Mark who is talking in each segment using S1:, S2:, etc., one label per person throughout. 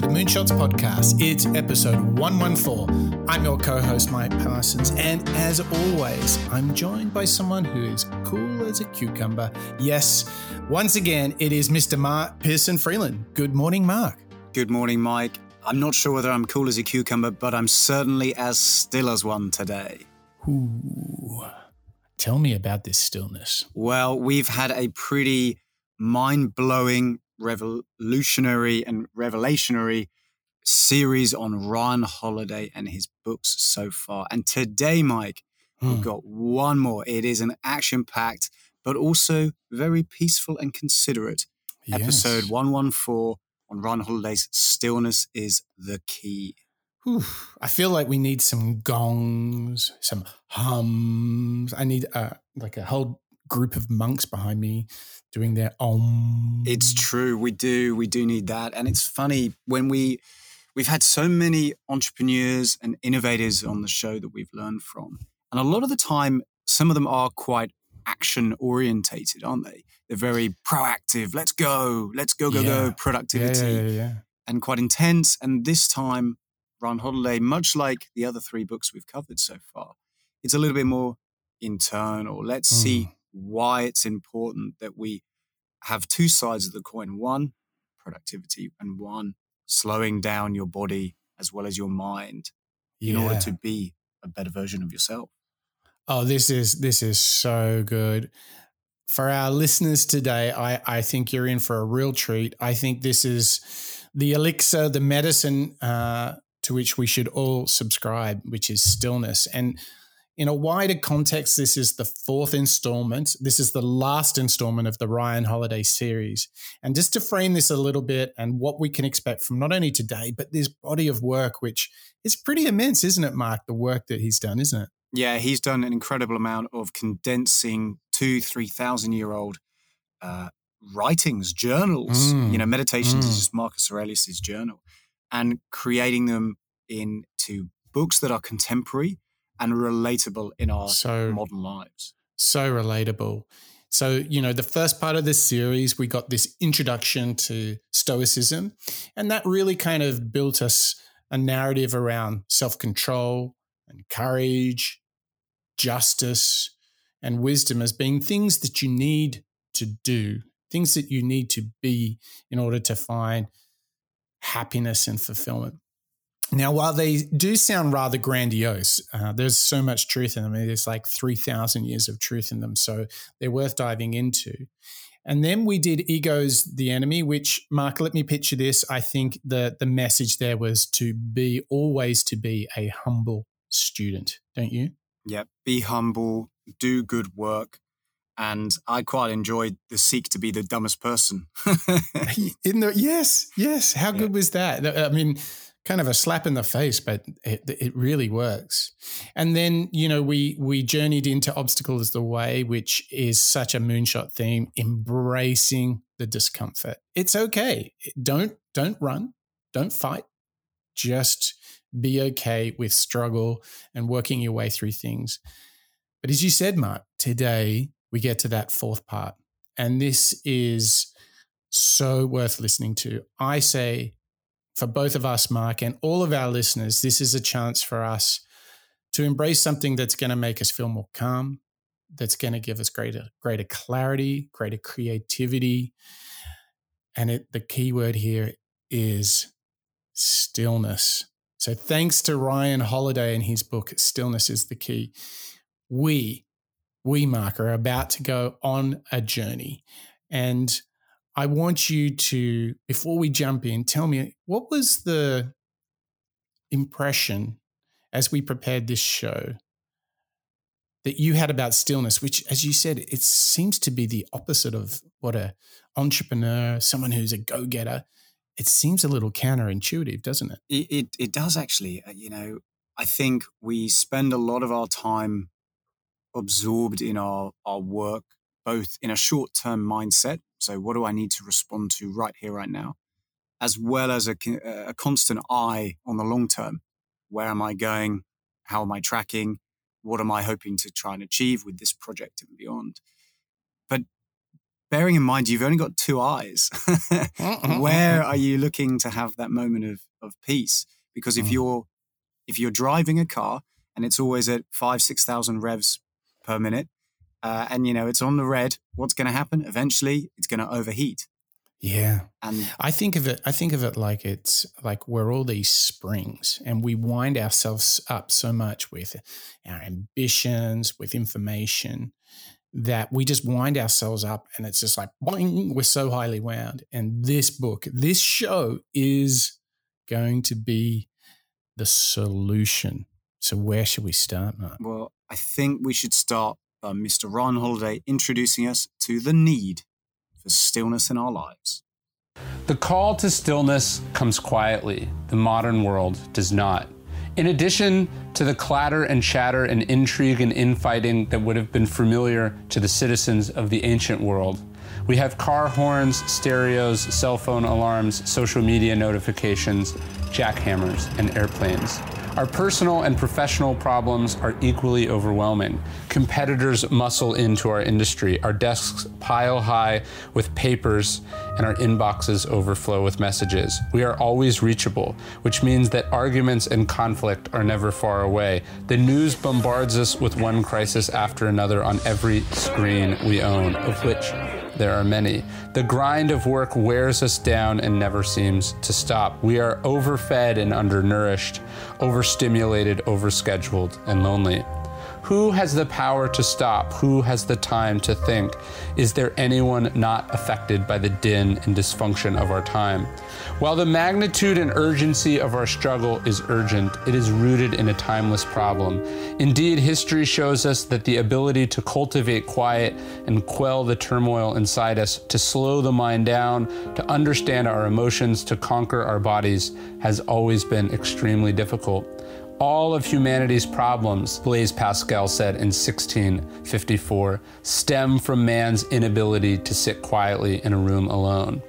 S1: to the Moonshots Podcast. It's episode 114. I'm your co host, Mike Parsons, and as always, I'm joined by someone who is cool as a cucumber. Yes, once again, it is Mr. Mark Pearson Freeland. Good morning, Mark.
S2: Good morning, Mike. I'm not sure whether I'm cool as a cucumber, but I'm certainly as still as one today.
S1: Ooh. Tell me about this stillness.
S2: Well, we've had a pretty mind blowing revolutionary and revelationary series on Ryan Holiday and his books so far. And today, Mike, hmm. we've got one more. It is an action packed, but also very peaceful and considerate yes. episode 114 on Ryan Holiday's Stillness is the Key.
S1: Whew. I feel like we need some gongs, some hums. I need uh, like a whole group of monks behind me doing their om.
S2: It's true. We do. We do need that. And it's funny when we we've had so many entrepreneurs and innovators on the show that we've learned from. And a lot of the time, some of them are quite action orientated, aren't they? They're very proactive. Let's go. Let's go, go, yeah. go. Productivity.
S1: Yeah, yeah, yeah,
S2: And quite intense. And this time, Ryan Holiday, much like the other three books we've covered so far, it's a little bit more internal. Let's mm. see why it's important that we have two sides of the coin one, productivity, and one, slowing down your body as well as your mind in order to be a better version of yourself.
S1: Oh, this is this is so good. For our listeners today, I, I think you're in for a real treat. I think this is the elixir, the medicine uh, to which we should all subscribe, which is stillness. And in a wider context, this is the fourth installment. This is the last installment of the Ryan Holiday series. And just to frame this a little bit and what we can expect from not only today, but this body of work, which is pretty immense, isn't it, Mark? The work that he's done, isn't it?
S2: Yeah, he's done an incredible amount of condensing two, 3,000 year old uh, writings, journals. Mm. You know, Meditations mm. is just Marcus Aurelius's journal, and creating them into books that are contemporary and relatable in our so, modern lives.
S1: So relatable. So, you know, the first part of this series, we got this introduction to Stoicism, and that really kind of built us a narrative around self control and courage, justice, and wisdom as being things that you need to do, things that you need to be in order to find happiness and fulfillment. Now, while they do sound rather grandiose, uh, there's so much truth in them. There's like 3,000 years of truth in them. So they're worth diving into. And then we did Ego's the Enemy, which, Mark, let me picture this. I think the, the message there was to be always to be a humble student, don't you?
S2: Yeah, be humble, do good work. And I quite enjoyed the seek to be the dumbest person.
S1: in the yes, yes. How yeah. good was that? I mean, kind of a slap in the face, but it, it really works. And then, you know, we we journeyed into obstacle is the way, which is such a moonshot theme, embracing the discomfort. It's okay. Don't don't run, don't fight. Just be okay with struggle and working your way through things. But as you said, Mark, today we get to that fourth part. And this is so worth listening to. I say for both of us, Mark, and all of our listeners, this is a chance for us to embrace something that's going to make us feel more calm, that's going to give us greater, greater clarity, greater creativity. And it, the key word here is stillness. So, thanks to Ryan Holiday and his book, Stillness is the Key, we, we, Mark, are about to go on a journey. And I want you to, before we jump in, tell me what was the impression as we prepared this show that you had about stillness, which, as you said, it seems to be the opposite of what a entrepreneur, someone who's a go getter. It seems a little counterintuitive, doesn't it?
S2: it? It it does actually. Uh, you know, I think we spend a lot of our time absorbed in our our work, both in a short term mindset so, what do I need to respond to right here, right now? As well as a, a constant eye on the long term. Where am I going? How am I tracking? What am I hoping to try and achieve with this project and beyond? But bearing in mind you've only got two eyes, where are you looking to have that moment of, of peace? Because if mm. you're if you're driving a car and it's always at five six thousand revs per minute, uh, and you know it's on the red, what's going to happen? Eventually, it's going to overheat.
S1: Yeah. And I think of it I think of it like it's like we're all these springs and we wind ourselves up so much with our ambitions, with information that we just wind ourselves up and it's just like boing, we're so highly wound. And this book, this show is going to be the solution. So where should we start, Mark?
S2: Well, I think we should start Uh, by Mr. Ryan Holiday introducing us to the need for stillness in our lives.
S3: The call to stillness comes quietly, the modern world does not. In addition to the clatter and chatter and intrigue and infighting that would have been familiar to the citizens of the ancient world, we have car horns, stereos, cell phone alarms, social media notifications, jackhammers, and airplanes. Our personal and professional problems are equally overwhelming. Competitors muscle into our industry. Our desks pile high with papers, and our inboxes overflow with messages. We are always reachable, which means that arguments and conflict are never far away. The news bombards us with one crisis after another on every screen we own, of which there are many. The grind of work wears us down and never seems to stop. We are overfed and undernourished, overstimulated, overscheduled, and lonely. Who has the power to stop? Who has the time to think? Is there anyone not affected by the din and dysfunction of our time? While the magnitude and urgency of our struggle is urgent, it is rooted in a timeless problem. Indeed, history shows us that the ability to cultivate quiet and quell the turmoil inside us, to slow the mind down, to understand our emotions, to conquer our bodies, has always been extremely difficult all of humanity's problems, Blaise Pascal said in 1654, stem from man's inability to sit quietly in a room alone.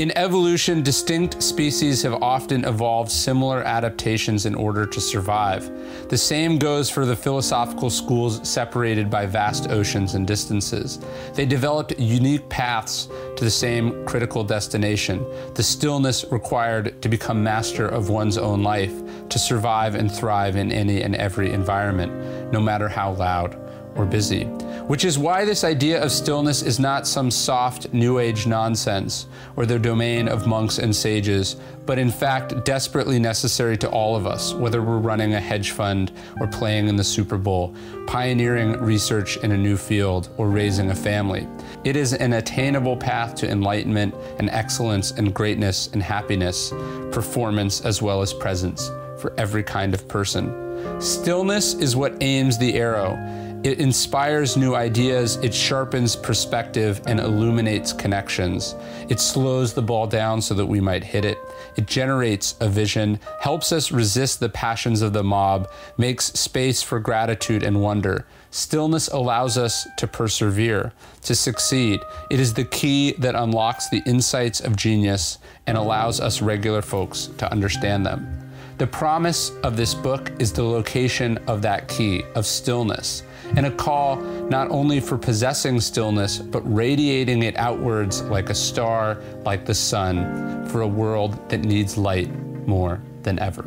S3: In evolution, distinct species have often evolved similar adaptations in order to survive. The same goes for the philosophical schools separated by vast oceans and distances. They developed unique paths to the same critical destination, the stillness required to become master of one's own life, to survive and thrive in any and every environment, no matter how loud or busy. Which is why this idea of stillness is not some soft New Age nonsense or the domain of monks and sages, but in fact desperately necessary to all of us, whether we're running a hedge fund or playing in the Super Bowl, pioneering research in a new field, or raising a family. It is an attainable path to enlightenment and excellence and greatness and happiness, performance as well as presence for every kind of person. Stillness is what aims the arrow it inspires new ideas, it sharpens perspective and illuminates connections. It slows the ball down so that we might hit it. It generates a vision, helps us resist the passions of the mob, makes space for gratitude and wonder. Stillness allows us to persevere, to succeed. It is the key that unlocks the insights of genius and allows us regular folks to understand them. The promise of this book is the location of that key, of stillness and a call not only for possessing stillness, but radiating it outwards like a star, like the sun, for a world that needs light more than ever.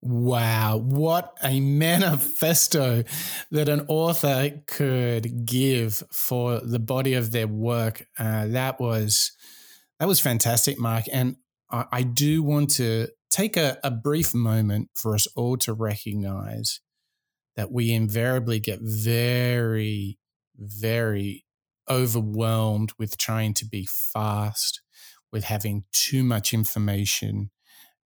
S1: Wow, what a manifesto that an author could give for the body of their work. Uh, that was that was fantastic, Mark. And I, I do want to take a, a brief moment for us all to recognize that we invariably get very, very overwhelmed with trying to be fast, with having too much information.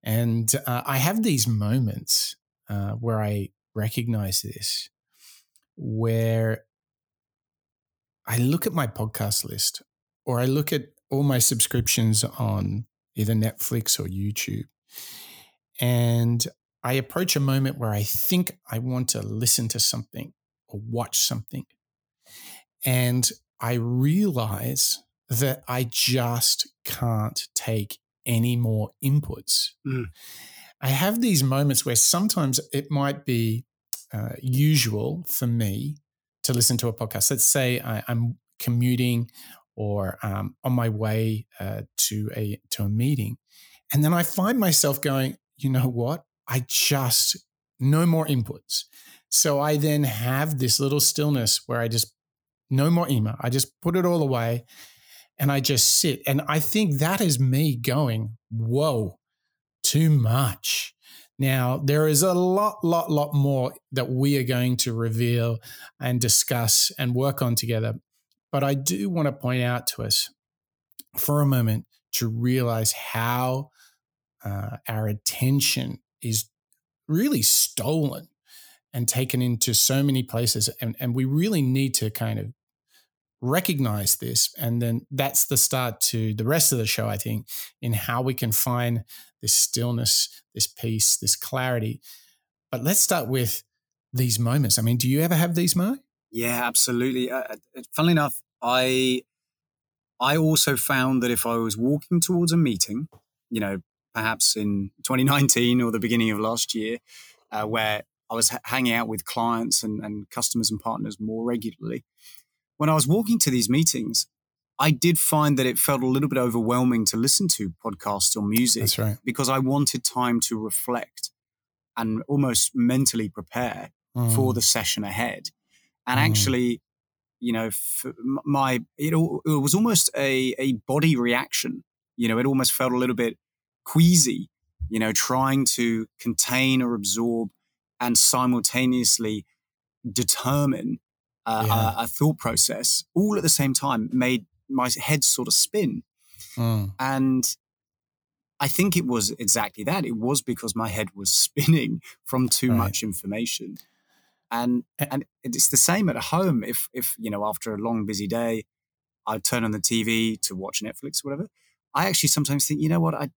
S1: And uh, I have these moments uh, where I recognize this, where I look at my podcast list or I look at all my subscriptions on either Netflix or YouTube. And I approach a moment where I think I want to listen to something or watch something. And I realize that I just can't take any more inputs. Mm. I have these moments where sometimes it might be uh, usual for me to listen to a podcast. Let's say I, I'm commuting or um, on my way uh, to a to a meeting, and then I find myself going, you know what? I just no more inputs. So I then have this little stillness where I just no more email. I just put it all away and I just sit. And I think that is me going, whoa, too much. Now, there is a lot, lot, lot more that we are going to reveal and discuss and work on together. But I do want to point out to us for a moment to realize how uh, our attention is really stolen and taken into so many places. And, and we really need to kind of recognize this. And then that's the start to the rest of the show, I think, in how we can find this stillness, this peace, this clarity. But let's start with these moments. I mean, do you ever have these, Mark?
S2: Yeah, absolutely. Uh, uh funnily enough, I I also found that if I was walking towards a meeting, you know, perhaps in 2019 or the beginning of last year, uh, where I was hanging out with clients and, and customers and partners more regularly. When I was walking to these meetings, I did find that it felt a little bit overwhelming to listen to podcasts or music.
S1: That's right.
S2: Because I wanted time to reflect and almost mentally prepare mm. for the session ahead. And mm. actually, you know, my it, it was almost a, a body reaction. You know, it almost felt a little bit queasy, you know, trying to contain or absorb and simultaneously determine uh, yeah. a, a, thought process all at the same time made my head sort of spin. Mm. And I think it was exactly that. It was because my head was spinning from too right. much information. And and it's the same at home. If if you know after a long busy day, I turn on the TV to watch Netflix or whatever. I actually sometimes think, you know what, I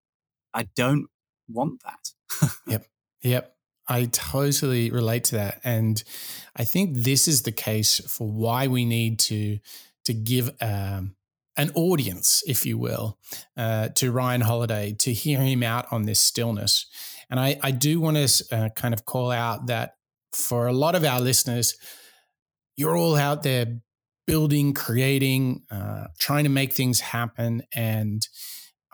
S2: I don't want that.
S1: yep. Yep. I totally relate to that. And I think this is the case for why we need to to give um, an audience, if you will, uh, to Ryan Holiday to hear him out on this stillness. And I, I do want to uh, kind of call out that for a lot of our listeners, you're all out there building, creating, uh, trying to make things happen. And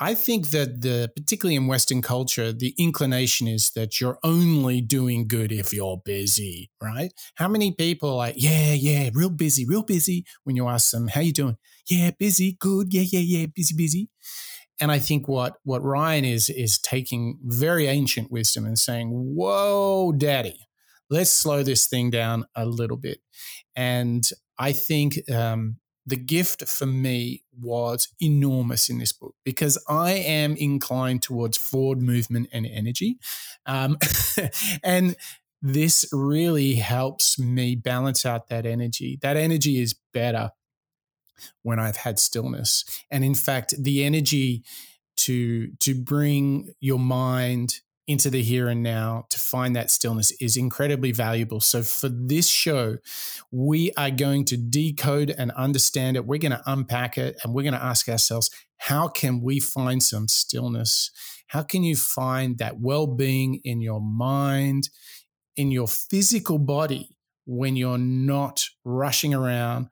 S1: I think that the particularly in Western culture, the inclination is that you're only doing good if you're busy, right? How many people are like, yeah, yeah, real busy, real busy. When you ask them, how you doing? Yeah, busy, good, yeah, yeah, yeah, busy, busy. And I think what what Ryan is is taking very ancient wisdom and saying, whoa, daddy, let's slow this thing down a little bit. And I think um, the gift for me was enormous in this book because I am inclined towards forward movement and energy. Um, and this really helps me balance out that energy. That energy is better when I've had stillness. And in fact, the energy to to bring your mind into the here and now to find that stillness is incredibly valuable. So, for this show, we are going to decode and understand it. We're going to unpack it and we're going to ask ourselves, how can we find some stillness? How can you find that well being in your mind, in your physical body, when you're not rushing around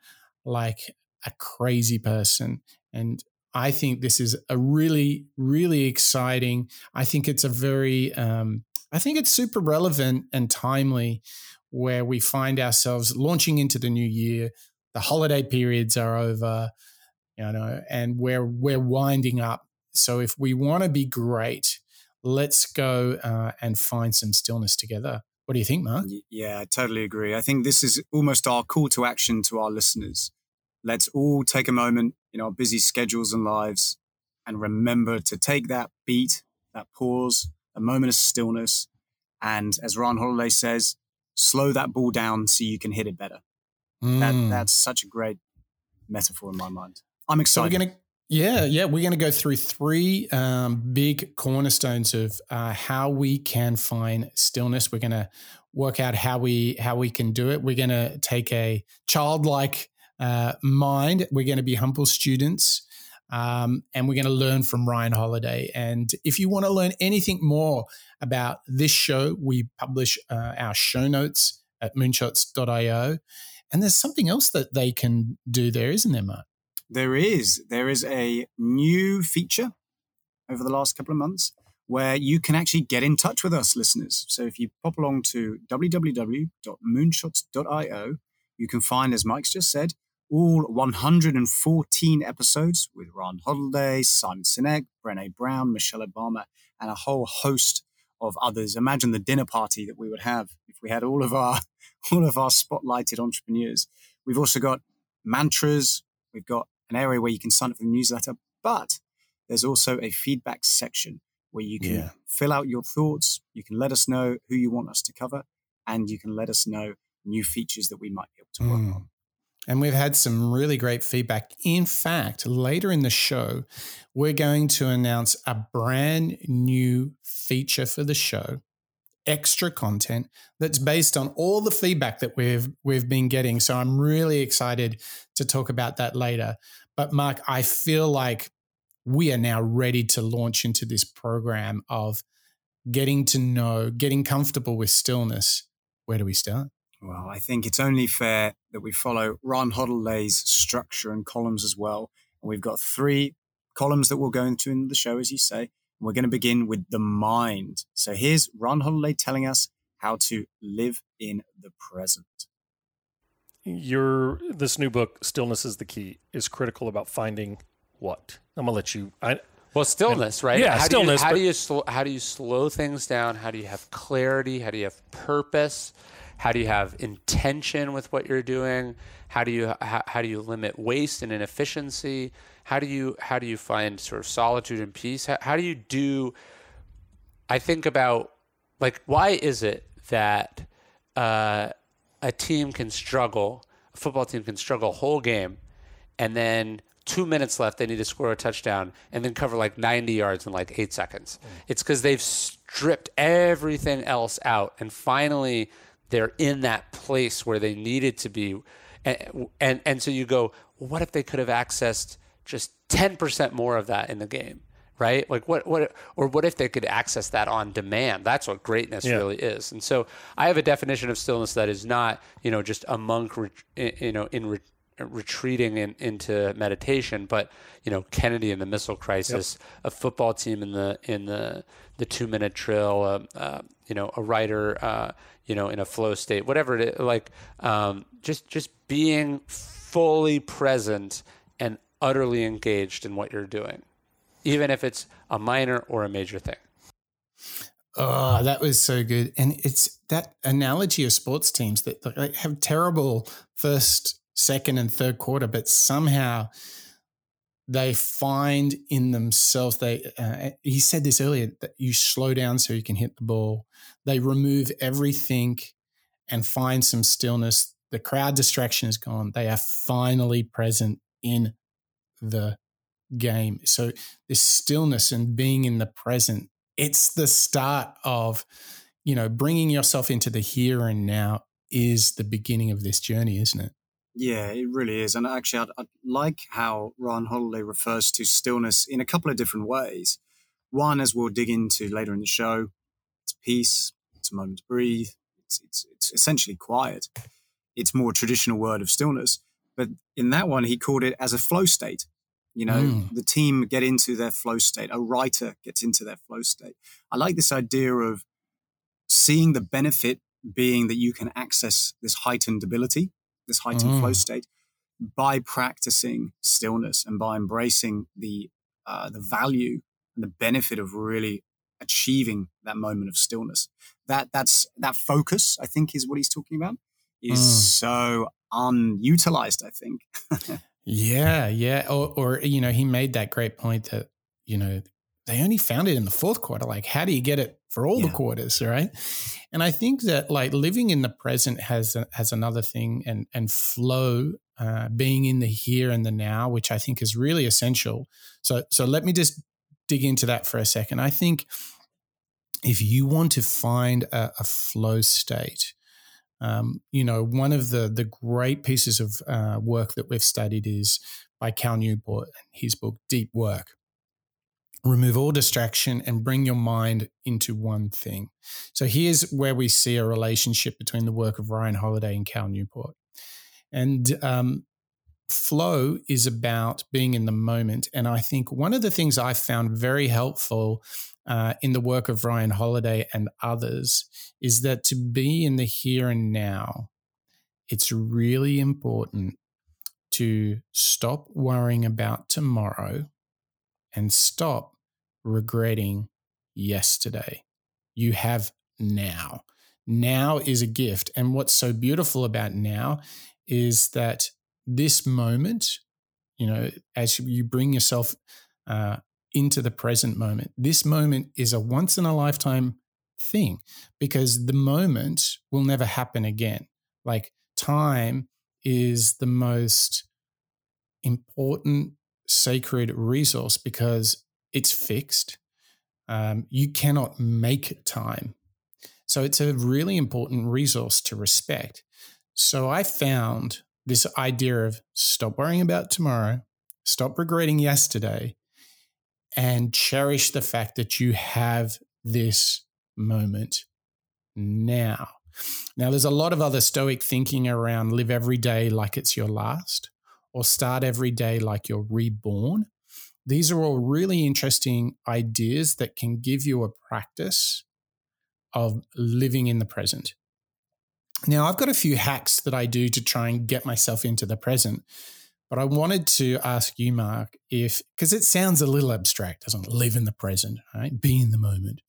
S1: like a crazy person? And I think this is a really, really exciting. I think it's a very, um, I think it's super relevant and timely where we find ourselves launching into the new year. The holiday periods are over, you know, and we're we're winding up. So if we want to be great, let's go uh, and find some stillness together. What do you think, Mark?
S2: Yeah, I totally agree. I think this is almost our call to action to our listeners. Let's all take a moment in our busy schedules and lives and remember to take that beat, that pause, a moment of stillness. And as Ryan Holiday says, slow that ball down so you can hit it better. Mm. That, that's such a great metaphor in my mind. I'm excited.
S1: So we're gonna, yeah, yeah, we're going to go through three um, big cornerstones of uh, how we can find stillness. We're going to work out how we how we can do it. We're going to take a childlike uh, mind. We're going to be humble students. Um, and we're going to learn from Ryan Holiday. And if you want to learn anything more about this show, we publish uh, our show notes at moonshots.io. And there's something else that they can do there, isn't there, Mark?
S2: There is. There is a new feature over the last couple of months where you can actually get in touch with us, listeners. So if you pop along to www.moonshots.io, you can find, as Mike's just said, all 114 episodes with Ryan Holiday, Simon Sinek, Brene Brown, Michelle Obama, and a whole host of others. Imagine the dinner party that we would have if we had all of our all of our spotlighted entrepreneurs. We've also got mantras. We've got an area where you can sign up for the newsletter, but there's also a feedback section where you can yeah. fill out your thoughts. You can let us know who you want us to cover, and you can let us know new features that we might be able to work mm. on.
S1: And we've had some really great feedback. In fact, later in the show, we're going to announce a brand new feature for the show, extra content that's based on all the feedback that we've we've been getting. So I'm really excited to talk about that later. But Mark, I feel like we are now ready to launch into this program of getting to know, getting comfortable with stillness. Where do we start?
S2: Well, I think it's only fair that we follow Ryan Holiday's structure and columns as well. And we've got three columns that we'll go into in the show, as you say. And we're going to begin with the mind. So here's Ryan Holiday telling us how to live in the present.
S4: Your this new book, Stillness is the Key, is critical about finding what? I'm gonna let you. I,
S5: well, stillness, right?
S4: Yeah,
S5: how
S4: stillness.
S5: Do you, how do you sl- how do you slow things down? How do you have clarity? How do you have purpose? How do you have intention with what you're doing? How do you how, how do you limit waste and inefficiency? How do you how do you find sort of solitude and peace? How, how do you do? I think about like why is it that uh, a team can struggle, a football team can struggle a whole game, and then two minutes left, they need to score a touchdown and then cover like 90 yards in like eight seconds. Mm. It's because they've stripped everything else out. And finally, they're in that place where they needed to be. And, and, and so you go, well, what if they could have accessed just 10% more of that in the game? Right? Like what, what, or what if they could access that on demand? That's what greatness yeah. really is. And so I have a definition of stillness that is not, you know, just a monk, you know, in retreating in, into meditation, but you know Kennedy in the missile crisis, yep. a football team in the in the the two minute drill, uh, uh, you know a writer, uh, you know in a flow state, whatever it is, like um, just just being fully present and utterly engaged in what you're doing, even if it's a minor or a major thing.
S1: Oh, that was so good. And it's that analogy of sports teams that have terrible first second and third quarter, but somehow they find in themselves they uh, he said this earlier that you slow down so you can hit the ball. They remove everything and find some stillness. The crowd distraction is gone. They are finally present in the game. So this stillness and being in the present it's the start of you know bringing yourself into the here and now is the beginning of this journey isn't it
S2: yeah, it really is. And actually, I'd, like how Ryan Holiday refers to stillness in a couple of different ways. One, as we'll dig into later in the show, it's peace, it's a moment to breathe, it's, it's, it's essentially quiet. It's more traditional word of stillness. But in that one, he called it as a flow state. You know, mm. the team get into their flow state. A writer gets into their flow state. I like this idea of seeing the benefit being that you can access this heightened ability this heightened mm. flow state by practicing stillness and by embracing the uh, the value and the benefit of really achieving that moment of stillness. That that's that focus, I think, is what he's talking about. Is mm. so unutilized. I think.
S1: yeah, yeah. Or, or you know, he made that great point that you know they only found it in the fourth quarter. Like, how do you get it for all yeah. the quarters, right? And I think that like living in the present has has another thing, and and flow, uh, being in the here and the now, which I think is really essential. So so let me just dig into that for a second. I think if you want to find a, a flow state, um, you know, one of the the great pieces of uh, work that we've studied is by Cal Newport, and his book Deep Work remove all distraction and bring your mind into one thing. So here's where we see a relationship between the work of Ryan Holiday and Cal Newport. And um, flow is about being in the moment. And I think one of the things I found very helpful uh, in the work of Ryan Holiday and others is that to be in the here and now, it's really important to stop worrying about tomorrow and stop regretting yesterday. You have now. Now is a gift. And what's so beautiful about now is that this moment, you know, as you bring yourself uh, into the present moment, this moment is a once in a lifetime thing because the moment will never happen again. Like time is the most important sacred resource because it's fixed. Um, you cannot make time. So it's a really important resource to respect. So I found this idea of stop worrying about tomorrow, stop regretting yesterday, and cherish the fact that you have this moment now. Now, there's a lot of other Stoic thinking around live every day like it's your last, or start every day like you're reborn. These are all really interesting ideas that can give you a practice of living in the present. Now, I've got a few hacks that I do to try and get myself into the present, but I wanted to ask you, Mark, if because it sounds a little abstract, doesn't it? Live in the present, right? Be in the moment.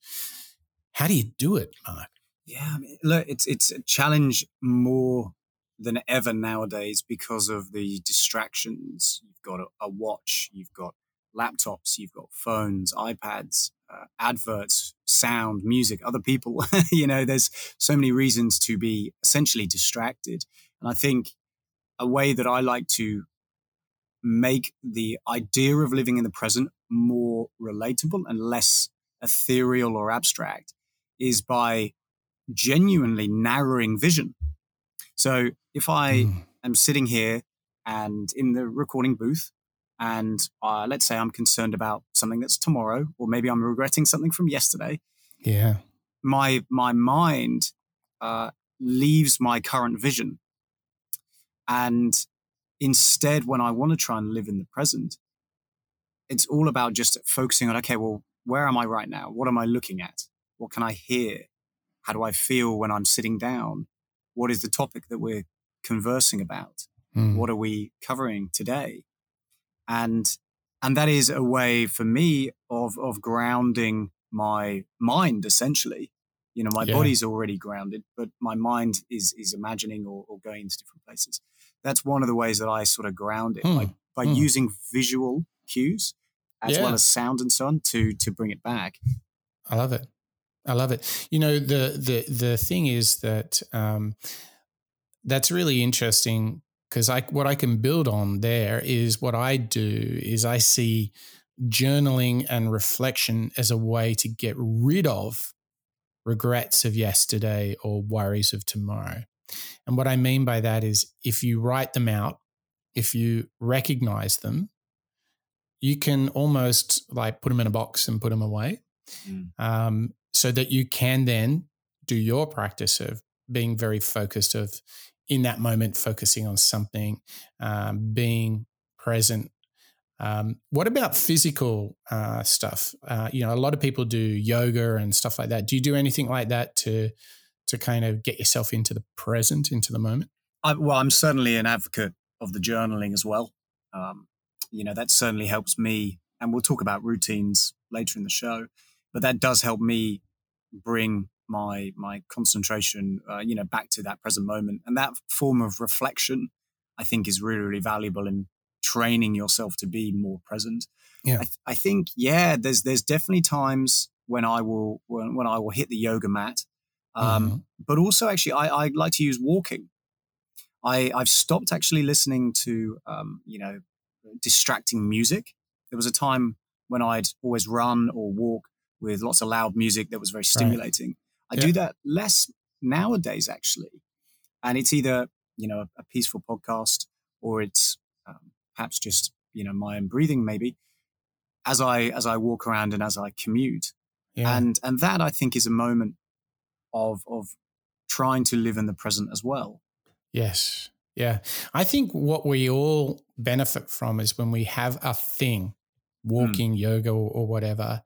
S1: How do you do it, Mark?
S2: Yeah, look, it's it's a challenge more than ever nowadays because of the distractions. You've got a, a watch, you've got laptops, you've got phones, iPads, uh, adverts, sound, music, other people. you know, there's so many reasons to be essentially distracted. And I think a way that I like to make the idea of living in the present more relatable and less ethereal or abstract is by genuinely narrowing vision. So if I mm. am sitting here and in the recording booth and uh, let's say I'm concerned about something that's tomorrow, or maybe I'm regretting something from yesterday.
S1: Yeah,
S2: my my mind uh, leaves my current vision, and instead, when I want to try and live in the present, it's all about just focusing on okay, well, where am I right now? What am I looking at? What can I hear? How do I feel when I'm sitting down? What is the topic that we're conversing about? Mm. What are we covering today? and and that is a way for me of of grounding my mind essentially you know my yeah. body's already grounded but my mind is is imagining or, or, going to different places that's one of the ways that i sort of ground it by, by hmm. using visual cues as yeah. well as sound and so on to to bring it back
S1: i love it i love it you know the the the thing is that um that's really interesting because I what I can build on there is what I do is I see journaling and reflection as a way to get rid of regrets of yesterday or worries of tomorrow. And what I mean by that is if you write them out, if you recognize them, you can almost like put them in a box and put them away mm. um, so that you can then do your practice of being very focused of in that moment focusing on something, um, being present. Um, what about physical uh, stuff? Uh, you know, a lot of people do yoga and stuff like that. Do you do anything like that to to kind of get yourself into the present, into the moment?
S2: I, well, I'm certainly an advocate of the journaling as well. Um, you know, that certainly helps me, and we'll talk about routines later in the show. But that does help me bring my my concentration, uh, you know, back to that present moment. And that form of reflection, I think, is really really valuable in training yourself to be more present. Yeah, I, th- I think yeah, there's there's definitely times when I will when, when I will hit the yoga mat, um, mm-hmm. but also actually I, I like to use walking. I I've stopped actually listening to um, you know distracting music. There was a time when I'd always run or walk with lots of loud music that was very stimulating. I yeah. do that less nowadays, actually. And it's either, you know, a, peaceful podcast or it's um, perhaps just, you know, my own breathing, maybe as I, as I walk around and as I commute. Yeah. And, and that I think is a moment of, of trying to live in the present as well.
S1: Yes. Yeah. I think what we all benefit from is when we have a thing, walking, mm. yoga, or, or, whatever,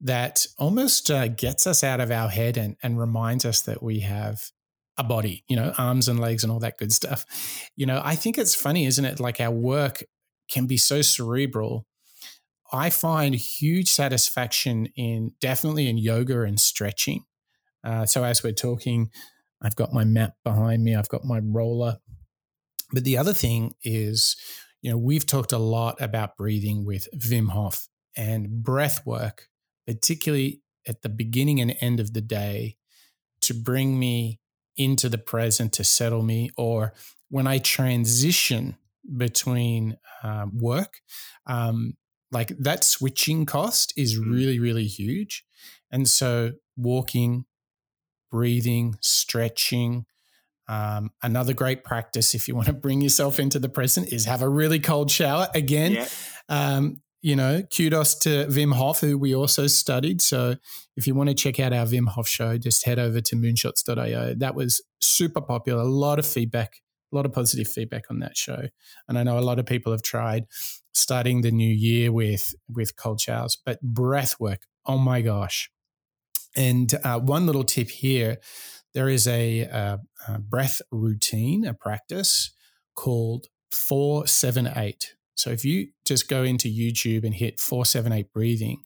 S1: that almost uh, gets us out of our head and, and reminds us that we have a body, you know, arms and legs and all that good stuff. You know, I think it's funny, isn't it? Like our work can be so cerebral. I find huge satisfaction in definitely in yoga and stretching. Uh, so as we're talking, I've got my mat behind me, I've got my roller. But the other thing is, you know, we've talked a lot about breathing with Wim Hof and breath work, particularly at the beginning and end of the day, to bring me into the present, to settle me, or when I transition between um, work, um, like that switching cost is mm. really, really huge. And so walking, breathing, stretching. Um, another great practice if you want to bring yourself into the present is have a really cold shower. Again, yeah. um, you know, kudos to Wim Hof, who we also studied. So if you want to check out our Wim Hof show, just head over to moonshots.io. That was super popular, a lot of feedback, a lot of positive feedback on that show. And I know a lot of people have tried starting the new year with with cold showers, but breath work, oh my gosh, and uh, one little tip here there is a, a, a breath routine, a practice called 478. So if you just go into YouTube and hit 478 breathing,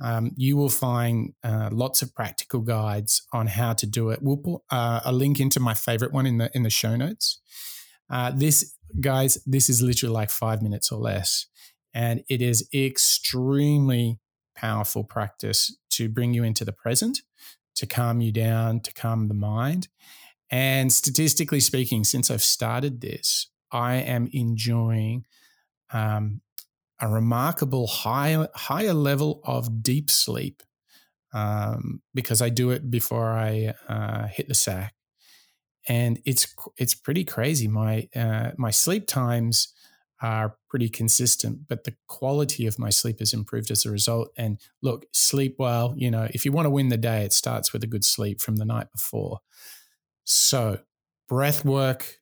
S1: um, you will find uh, lots of practical guides on how to do it. We'll put uh, a link into my favorite one in the in the show notes. Uh, this, guys, this is literally like five minutes or less, and it is extremely powerful practice to bring you into the present, to calm you down, to calm the mind. And statistically speaking, since I've started this, I am enjoying um, a remarkable high, higher level of deep sleep um, because I do it before I uh, hit the sack, and it's it's pretty crazy. My uh, my sleep times are pretty consistent, but the quality of my sleep has improved as a result. And look, sleep well. You know, if you want to win the day, it starts with a good sleep from the night before. So, breath work,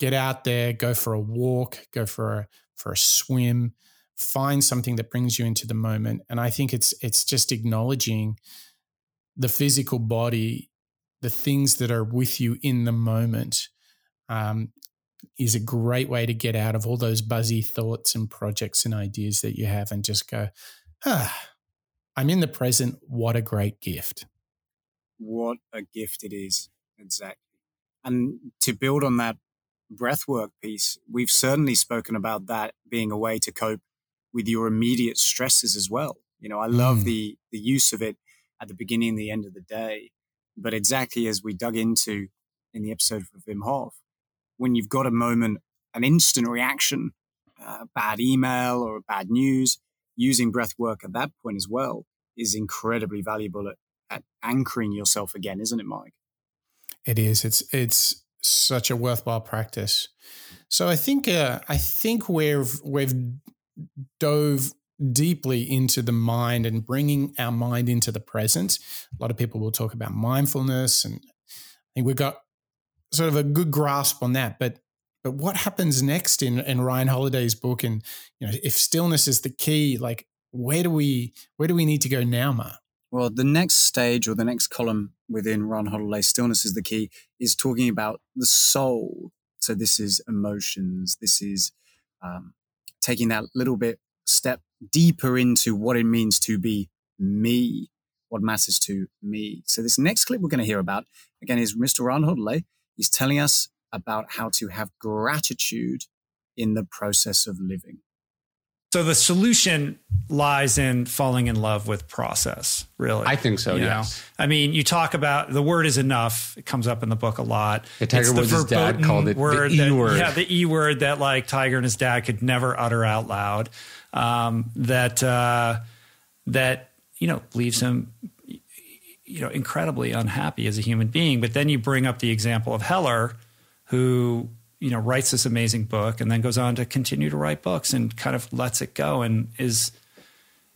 S1: get out there, go for a walk, go for a for a swim, find something that brings you into the moment. And I think it's it's just acknowledging the physical body, the things that are with you in the moment. Um, is a great way to get out of all those buzzy thoughts and projects and ideas that you have and just go, ah, I'm in the present. What a great gift.
S2: What a gift it is. Exactly. And to build on that breathwork piece, we've certainly spoken about that being a way to cope with your immediate stresses as well. You know, I love mm. the the use of it at the beginning and the end of the day. But exactly as we dug into in the episode of Wim Hof, when you've got a moment, an instant reaction, uh, bad email or bad news, using breath work at that point as well is incredibly valuable at, at anchoring yourself again, isn't it, Mike?
S1: It is. It's it's such a worthwhile practice. So I think uh, I think we've we've dove deeply into the mind and bringing our mind into the present. A lot of people will talk about mindfulness, and I think we've got sort of a good grasp on that. But but what happens next in, in Ryan Holiday's book? And you know, if stillness is the key, like where do we where do we need to go now, Mark?
S2: Well, the next stage or the next column within Ryan Holiday, stillness is the key, is talking about the soul. So this is emotions. This is um, taking that little bit step deeper into what it means to be me, what matters to me. So this next clip we're going to hear about again is Mr. Ryan Holiday He's telling us about how to have gratitude in the process of living.
S6: So the solution lies in falling in love with process, really.
S3: I think so, you yes.
S6: Know? I mean, you talk about the word is enough. It comes up in the book a lot.
S3: Yeah, Tiger Woods' dad called it word the E
S6: that,
S3: word.
S6: Yeah, the E word that like Tiger and his dad could never utter out loud. Um, that uh, that you know leaves him you know incredibly unhappy as a human being. But then you bring up the example of Heller, who you know writes this amazing book and then goes on to continue to write books and kind of lets it go and is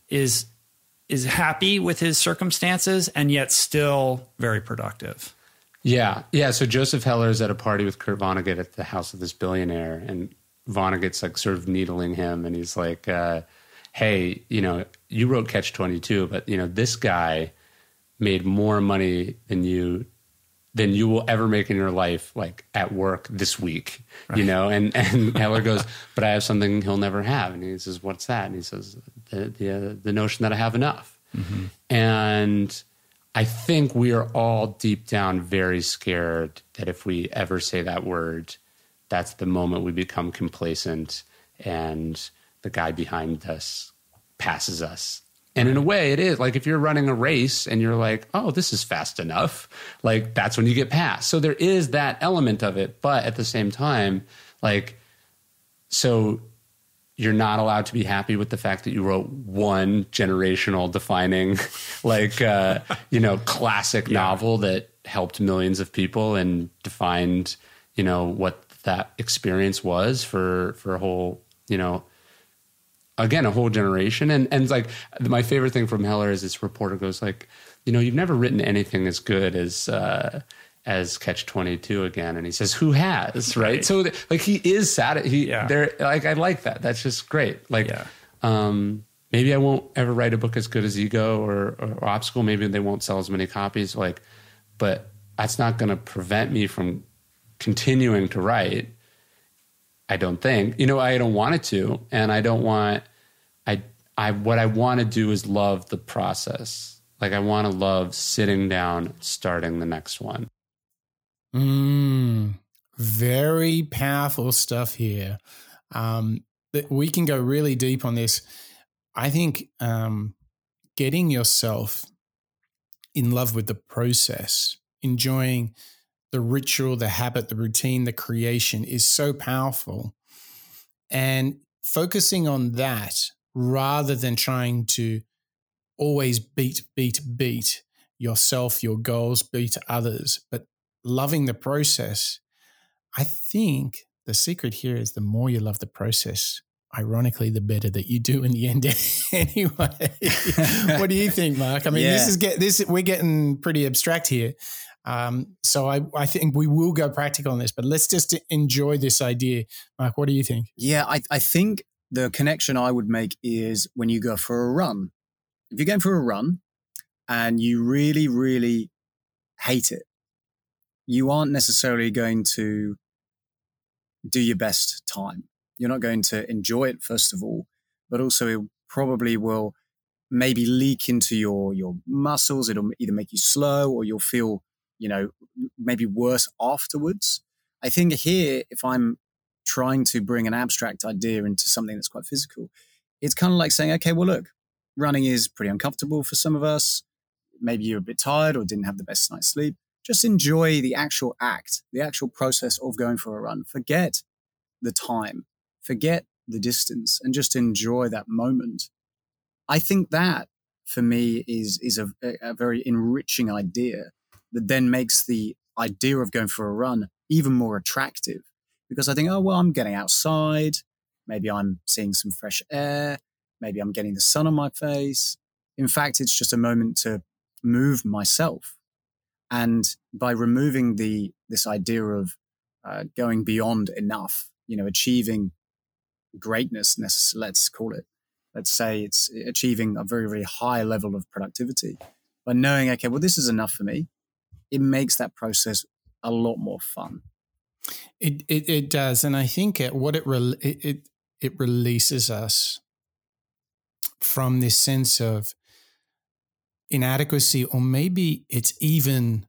S6: is is happy with his circumstances and yet still very productive.
S3: Yeah, yeah. So Joseph Heller is at a party with Kurt Vonnegut at the house of this billionaire, and Vonnegut's like sort of needling him, and he's like, uh, "Hey, you know, you wrote Catch Twenty Two, but you know, this guy made more money than you than you will ever make in your life, like at work this week, right. you know. And and Heller goes, but I have something he'll never have, and he says, "What's that?" And he says, "The the, uh, the notion that I have enough." Mm-hmm. And I think we are all deep down very scared that if we ever say that word, that's the moment we become complacent, and the guy behind us passes us and in a way, it is like if you're running a race and you're like, oh, this is fast enough, like that's when you get past. So there is that element of it. But at the same time, like, so you're not allowed to be happy with the fact that you wrote one generational defining, like, uh, you know, classic yeah. novel that helped millions of people and defined, you know, what that experience was for, for a whole, you know, again a whole generation. And and like my favorite thing from heller is this reporter goes like you know you've never written anything as good as uh as catch 22 again. And he says who has? Right, right. so like he is sad. He yeah. there like i like that. That's just great. Like yeah. um maybe i won't ever write a book as good as ego or, or obstacle. Maybe they won't sell as many copies. Like but that's not going to prevent me from continuing to write I don't think. You know, I don't want it to, and I don't want. I I what I want to do is love the process. Like I want to love sitting down, starting the next one.
S1: Mm, very powerful stuff here. Um, we can go really deep on this. I think um, getting yourself in love with the process, enjoying the ritual, the habit, the routine, the creation is so powerful. And focusing on that rather than trying to always beat, beat, beat yourself, your goals, beat others, but loving the process. I think the secret here is the more you love the process, ironically, the better that you do in the end anyway. what do you think, Mark? I mean, yeah. this is get this we're getting pretty abstract here. Um, so I, I think we will go practical on this, but let's just enjoy this idea. Mark, what do you think?
S2: Yeah, I, I think the connection I would make is when you go for a run. If you're going for a run and you really, really hate it, you aren't necessarily going to do your best time. You're not going to enjoy it, first of all, but also it probably will maybe leak into your your muscles. It'll either make you slow or you'll feel you know, maybe worse afterwards. I think here, if I'm trying to bring an abstract idea into something that's quite physical, it's kind of like saying, okay, well, look, running is pretty uncomfortable for some of us. Maybe you're a bit tired or didn't have the best night's sleep. Just enjoy the actual act, the actual process of going for a run. Forget the time, forget the distance, and just enjoy that moment. I think that for me is is a, a very enriching idea that then makes the idea of going for a run even more attractive because I think, oh, well, I'm getting outside. Maybe I'm seeing some fresh air. Maybe I'm getting the sun on my face. In fact, it's just a moment to move myself. And by removing the this idea of uh, going beyond enough, you know, achieving greatness, let's call it. Let's say it's achieving a very, very high level of productivity. By knowing, okay, well, this is enough for me it makes that process a lot more fun.
S1: It it, it does, and I think it, what it, re- it it it releases us from this sense of inadequacy, or maybe it's even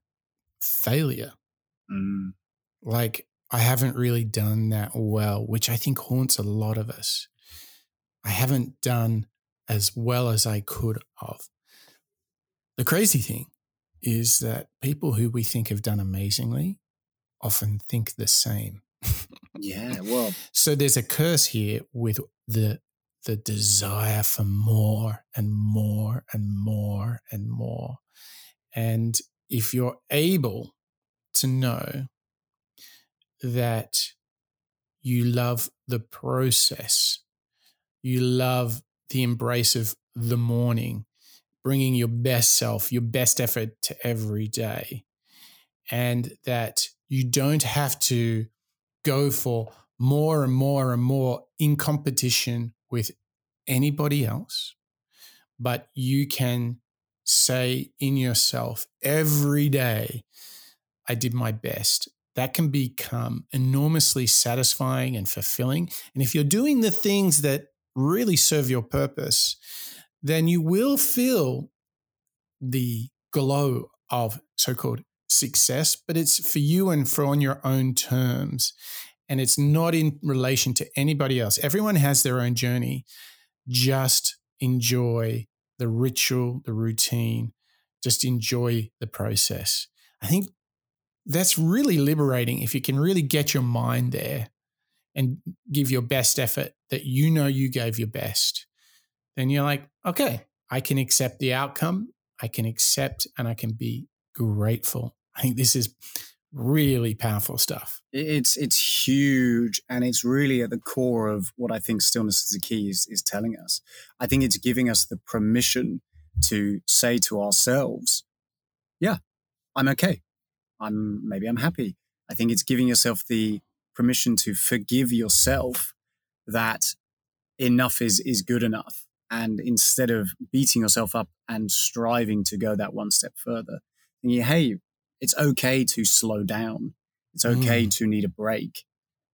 S1: failure. Mm. Like I haven't really done that well, which I think haunts a lot of us. I haven't done as well as I could have. The crazy thing is that people who we think have done amazingly often think the same.
S2: yeah, well,
S1: so there's a curse here with the the desire for more and more and more and more. And if you're able to know that you love the process, you love the embrace of the morning, bringing your best self, your best effort to every day. and that you don't have to go for more and more and more in competition with anybody else, but you can say in yourself every day, I did my best. That can become enormously satisfying and fulfilling. And if you're doing the things that really serve your purpose, then you will feel the glow of so called success, but it's for you and for on your own terms. And it's not in relation to anybody else. Everyone has their own journey. Just enjoy the ritual, the routine, just enjoy the process. I think that's really liberating if you can really get your mind there and give your best effort that you know you gave your best. Then you're like, okay, I can accept the outcome. I can accept and I can be grateful. I think this is really powerful stuff.
S2: It's it's huge and it's really at the core of what I think stillness is the key is, is telling us. I think it's giving us the permission to say to ourselves, yeah, I'm okay. I'm maybe I'm happy. I think it's giving yourself the permission to forgive yourself that enough is is good enough. And instead of beating yourself up and striving to go that one step further, thinking, hey, it's okay to slow down. It's okay mm. to need a break.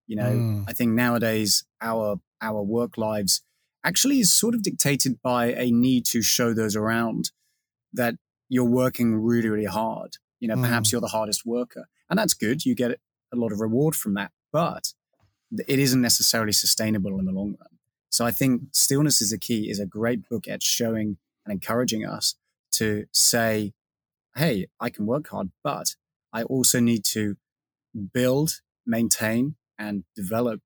S2: You know, mm. I think nowadays our our work lives actually is sort of dictated by a need to show those around that you're working really, really hard. You know, mm. perhaps you're the hardest worker. And that's good. You get a lot of reward from that. But it isn't necessarily sustainable in the long run. So I think Stillness is a Key is a great book at showing and encouraging us to say, hey, I can work hard, but I also need to build, maintain, and develop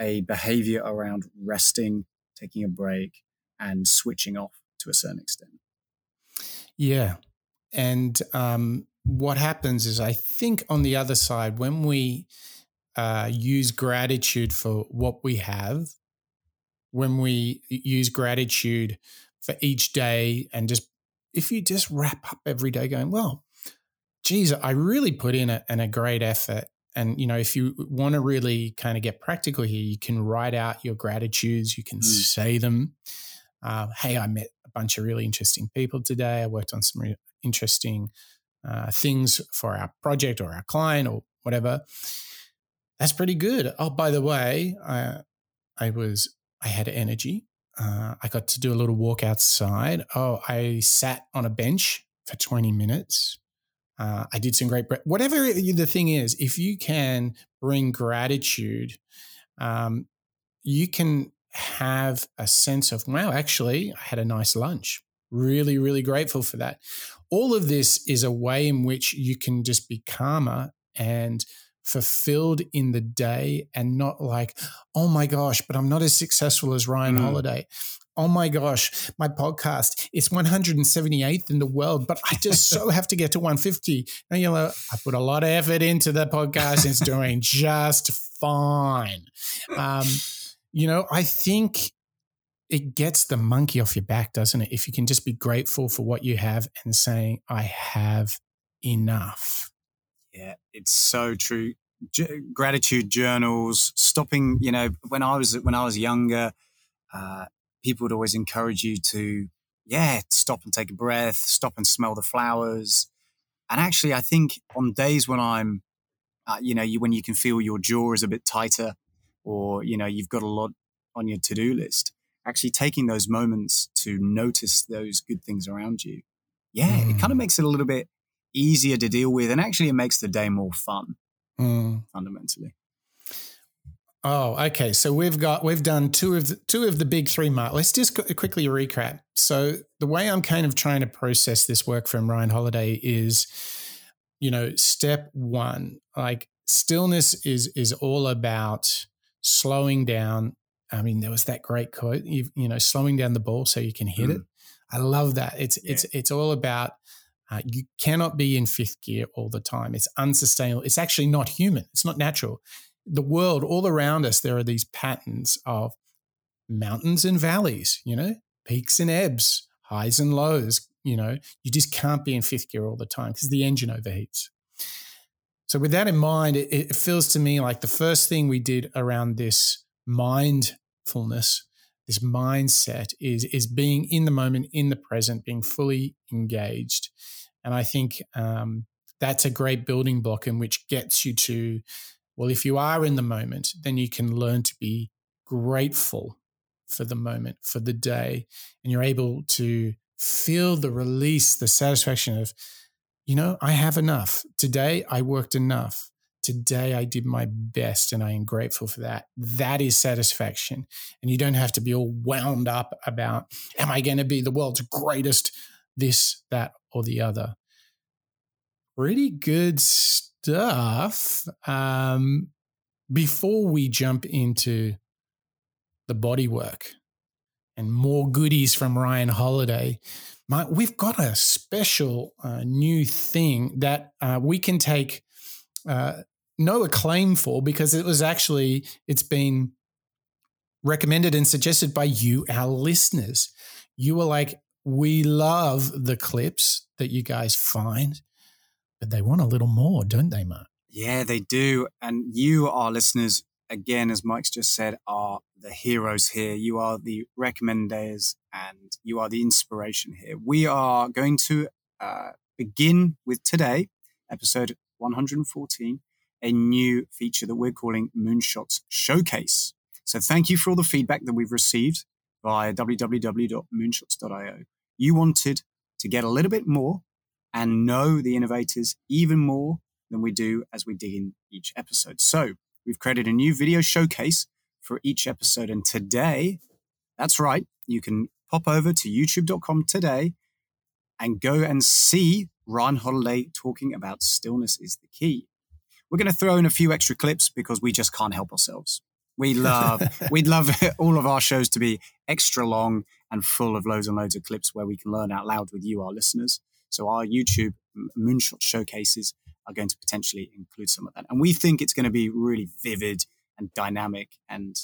S2: a behavior around resting, taking a break, and switching off to a certain extent.
S1: Yeah. And um, what happens is, I think on the other side, when we uh, use gratitude for what we have, when we use gratitude for each day and just if you just wrap up every day going, well, geez, I really put in a, and a great effort. And, you know, if you want to really kind of get practical here, you can write out your gratitudes, you can mm. say them. Uh, hey, I met a bunch of really interesting people today. I worked on some re- interesting uh, things for our project or our client or whatever. That's pretty good. Oh, by the way, I, I was, I had energy. Uh, I got to do a little walk outside. Oh, I sat on a bench for 20 minutes. Uh, I did some great, whatever the thing is, if you can bring gratitude, um, you can have a sense of, wow, actually, I had a nice lunch. Really, really grateful for that. All of this is a way in which you can just be calmer and fulfilled in the day and not like, oh my gosh, but I'm not as successful as Ryan mm. Holiday. Oh my gosh, my podcast is 178th in the world, but I just so have to get to 150. And you know, I put a lot of effort into the podcast. It's doing just fine. Um, you know, I think it gets the monkey off your back, doesn't it? If you can just be grateful for what you have and saying, I have enough.
S2: Yeah, it's so true. G- gratitude journals, stopping. You know, when I was when I was younger, uh, people would always encourage you to, yeah, stop and take a breath, stop and smell the flowers. And actually, I think on days when I'm, uh, you know, you, when you can feel your jaw is a bit tighter, or you know, you've got a lot on your to do list, actually taking those moments to notice those good things around you, yeah, mm. it kind of makes it a little bit easier to deal with, and actually it makes the day more fun. Mm. Fundamentally.
S1: Oh, okay. So we've got we've done two of the, two of the big three mark. Let's just quickly recap. So the way I'm kind of trying to process this work from Ryan Holiday is, you know, step one, like stillness is is all about slowing down. I mean, there was that great quote, you, you know, slowing down the ball so you can hit mm. it. I love that. It's yeah. it's it's all about uh, you cannot be in fifth gear all the time. It's unsustainable. It's actually not human. It's not natural. The world all around us, there are these patterns of mountains and valleys, you know, peaks and ebbs, highs and lows. You know, you just can't be in fifth gear all the time because the engine overheats. So, with that in mind, it, it feels to me like the first thing we did around this mindfulness, this mindset, is is being in the moment, in the present, being fully engaged, and I think um, that's a great building block in which gets you to, well, if you are in the moment, then you can learn to be grateful for the moment, for the day, and you're able to feel the release, the satisfaction of, you know, I have enough. Today I worked enough. Today I did my best and I am grateful for that. That is satisfaction. And you don't have to be all wound up about, am I going to be the world's greatest, this, that, or the other. Pretty good stuff. Um, before we jump into the body work and more goodies from Ryan Holiday, we've got a special uh, new thing that uh, we can take uh, no acclaim for because it was actually it's been recommended and suggested by you, our listeners. You were like, we love the clips that you guys find, but they want a little more, don't they, Mark?
S2: Yeah, they do. And you, our listeners, again, as Mike's just said, are the heroes here. You are the recommenders and you are the inspiration here. We are going to uh, begin with today, episode 114, a new feature that we're calling Moonshots Showcase. So thank you for all the feedback that we've received via www.moonshots.io. You wanted to get a little bit more and know the innovators even more than we do as we dig in each episode. So we've created a new video showcase for each episode. And today, that's right, you can pop over to youtube.com today and go and see Ryan Holiday talking about stillness is the key. We're going to throw in a few extra clips because we just can't help ourselves. We love, we'd love all of our shows to be extra long and full of loads and loads of clips where we can learn out loud with you, our listeners. So our YouTube moonshot showcases are going to potentially include some of that. And we think it's going to be really vivid and dynamic. And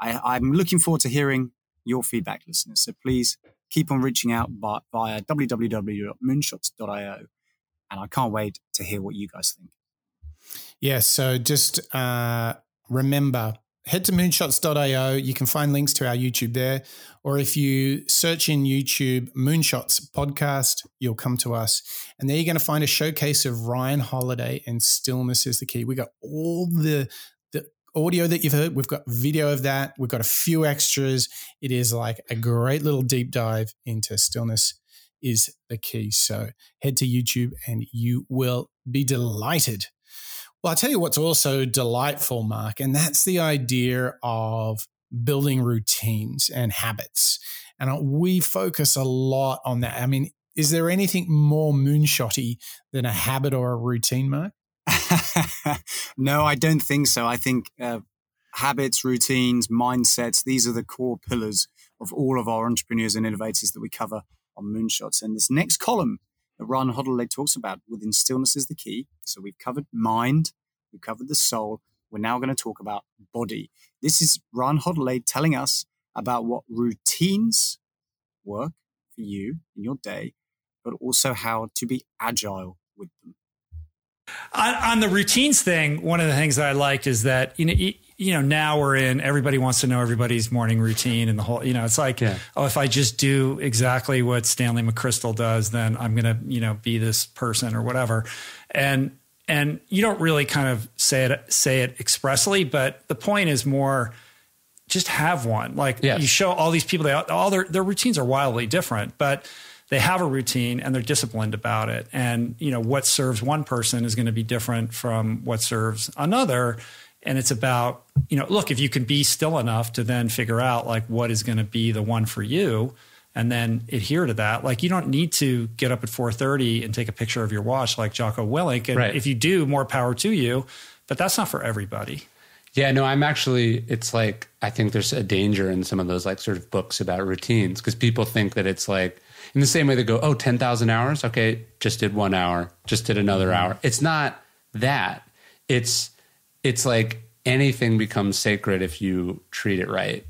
S2: I, am looking forward to hearing your feedback, listeners. So please keep on reaching out by, via www.moonshots.io. And I can't wait to hear what you guys think.
S1: Yeah, so just uh, remember head to moonshots.io. You can find links to our YouTube there. Or if you search in YouTube Moonshots podcast, you'll come to us. And there you're going to find a showcase of Ryan Holiday and Stillness is the Key. We got all the the audio that you've heard. We've got video of that. We've got a few extras. It is like a great little deep dive into stillness is the key. So head to YouTube and you will be delighted. Well, I'll tell you what's also delightful, Mark, and that's the idea of building routines and habits. And we focus a lot on that. I mean, is there anything more moonshotty than a habit or a routine, Mark?
S2: no, I don't think so. I think uh, habits, routines, mindsets, these are the core pillars of all of our entrepreneurs and innovators that we cover on Moonshots. And this next column that Ryan Holiday talks about within stillness is the key. So we've covered mind, we've covered the soul. We're now going to talk about body. This is Ryan Holiday telling us about what routines work for you in your day, but also how to be agile with them.
S6: On, the routines thing, one of the things that I like is that you know you, know now we're in everybody wants to know everybody's morning routine and the whole you know it's like yeah. oh if I just do exactly what Stanley McChrystal does then I'm gonna you know be this person or whatever and and you don't really kind of say it say it expressly but the point is more just have one like yes. you show all these people they all their their routines are wildly different but they have a routine and they're disciplined about it. And, you know, what serves one person is going to be different from what serves another. And it's about, you know, look, if you can be still enough to then figure out like what is going to be the one for you and then adhere to that. Like you don't need to get up at 4:30 and take a picture of your watch like Jocko Willink. And right. if you do, more power to you. But that's not for everybody.
S3: Yeah, no, I'm actually, it's like, I think there's a danger in some of those like sort of books about routines because people think that it's like, in the same way they go, oh, 10,000 hours? Okay, just did one hour, just did another mm-hmm. hour. It's not that. It's, it's like anything becomes sacred if you treat it right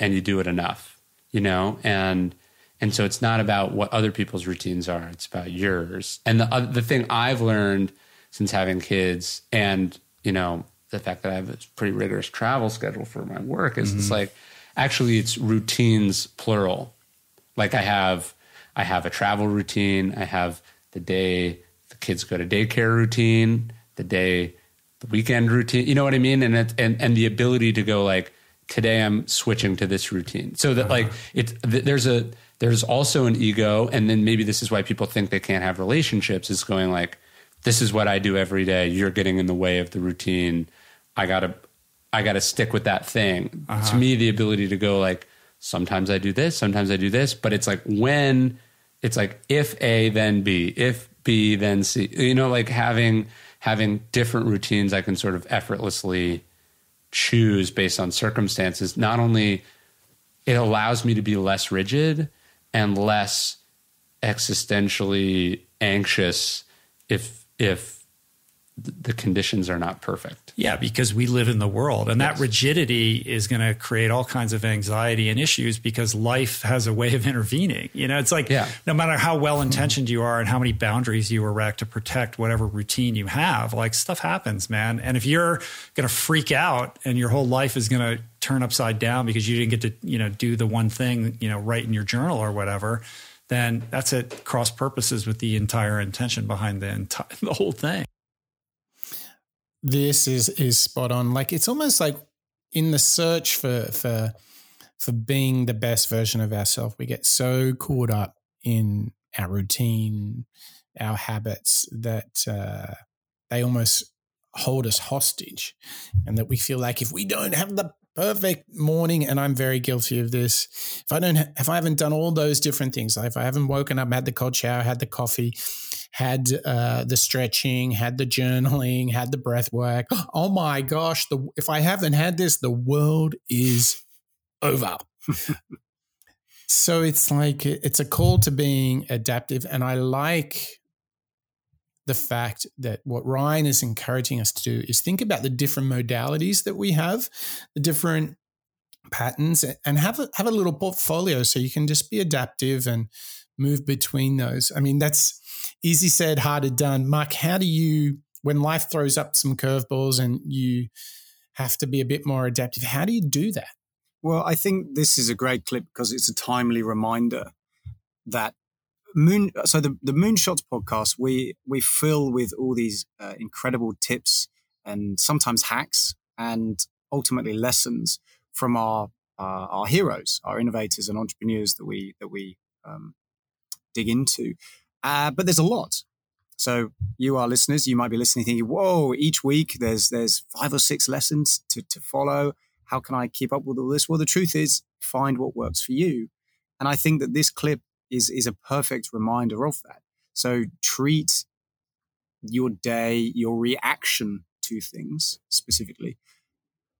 S3: and you do it enough, you know? And, and so it's not about what other people's routines are, it's about yours. And the, uh, the thing I've learned since having kids and you know the fact that I have a pretty rigorous travel schedule for my work is mm-hmm. it's like actually it's routines plural. Like I have I have a travel routine, I have the day the kids go to daycare routine, the day weekend routine, you know what I mean? And it, and and the ability to go like today I'm switching to this routine. So that uh-huh. like it's there's a there's also an ego and then maybe this is why people think they can't have relationships is going like this is what I do every day. You're getting in the way of the routine. I gotta I gotta stick with that thing. Uh-huh. To me, the ability to go like sometimes I do this, sometimes I do this, but it's like when it's like if A then B, if B then C. You know, like having having different routines I can sort of effortlessly choose based on circumstances. Not only it allows me to be less rigid and less existentially anxious if if the conditions are not perfect.
S6: Yeah, because we live in the world and yes. that rigidity is going to create all kinds of anxiety and issues because life has a way of intervening. You know, it's like yeah. no matter how well intentioned you are and how many boundaries you erect to protect whatever routine you have, like stuff happens, man. And if you're going to freak out and your whole life is going to turn upside down because you didn't get to, you know, do the one thing, you know, write in your journal or whatever, then that's at cross purposes with the entire intention behind the entire, the whole thing
S1: this is is spot on. Like it's almost like in the search for for for being the best version of ourselves, we get so caught up in our routine, our habits that uh, they almost hold us hostage, and that we feel like if we don't have the perfect morning and i'm very guilty of this if i don't if i haven't done all those different things like if i haven't woken up had the cold shower had the coffee had uh, the stretching, had the journaling, had the breath work. Oh my gosh, the, if I haven't had this, the world is over. so it's like it's a call to being adaptive. And I like the fact that what Ryan is encouraging us to do is think about the different modalities that we have, the different patterns, and have a, have a little portfolio so you can just be adaptive and move between those. I mean, that's easy said, harder done. Mark, how do you, when life throws up some curveballs and you have to be a bit more adaptive, how do you do that?
S2: Well, I think this is a great clip because it's a timely reminder that moon. So the the Moonshots podcast, we we fill with all these uh, incredible tips and sometimes hacks and ultimately lessons from our uh, our heroes, our innovators and entrepreneurs that we that we um, dig into. Uh, but there's a lot. So you, our listeners, you might be listening thinking, whoa, each week there's there's five or six lessons to, to follow. How can I keep up with all this? Well, the truth is find what works for you. And I think that this clip is is a perfect reminder of that. So treat your day, your reaction to things specifically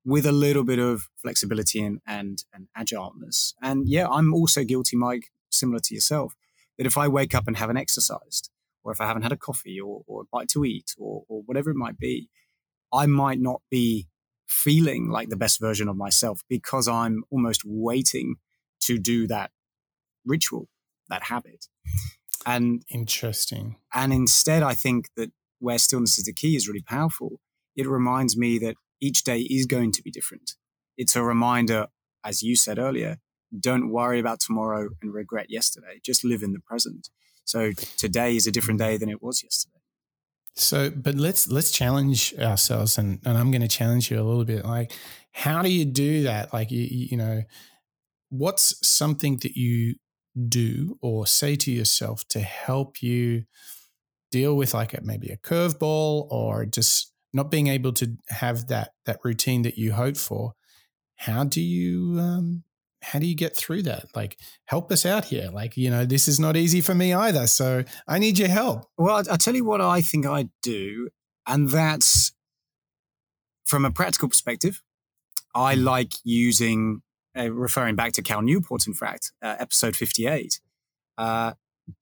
S2: with a little bit of flexibility and, and, and agileness. And yeah, I'm also guilty, Mike, similar to yourself that if I wake up and haven't exercised, or if I haven't had a coffee or, or a bite to eat, or, or whatever it might be, I might not be feeling like the best version of myself because I'm almost waiting to do that ritual, that habit. And
S1: interesting.
S2: And instead, I think that where stillness is the key is really powerful. It reminds me that each day is going to be different. It's a reminder, as you said earlier, don't worry about tomorrow and regret yesterday. Just live in the present. So today is a different day than it was yesterday.
S1: So, but let's let's challenge ourselves, and and I'm going to challenge you a little bit. Like, how do you do that? Like, you you know, what's something that you do or say to yourself to help you deal with like a, maybe a curveball or just not being able to have that that routine that you hope for? How do you um, how do you get through that? Like, help us out here. Like, you know, this is not easy for me either. So I need your help.
S2: Well, I'll tell you what I think I do. And that's from a practical perspective, I mm. like using, uh, referring back to Cal Newport, in fact, uh, episode 58, uh,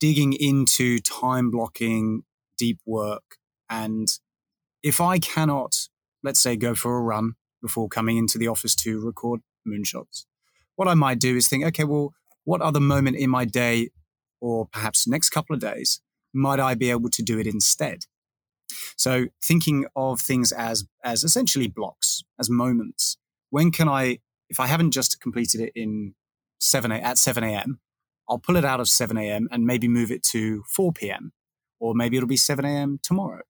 S2: digging into time blocking, deep work. And if I cannot, let's say, go for a run before coming into the office to record moonshots, what I might do is think, okay, well, what other moment in my day or perhaps next couple of days might I be able to do it instead? So thinking of things as as essentially blocks, as moments. When can I, if I haven't just completed it in seven a, at seven a.m., I'll pull it out of seven a.m. and maybe move it to four p.m. or maybe it'll be seven a.m. tomorrow,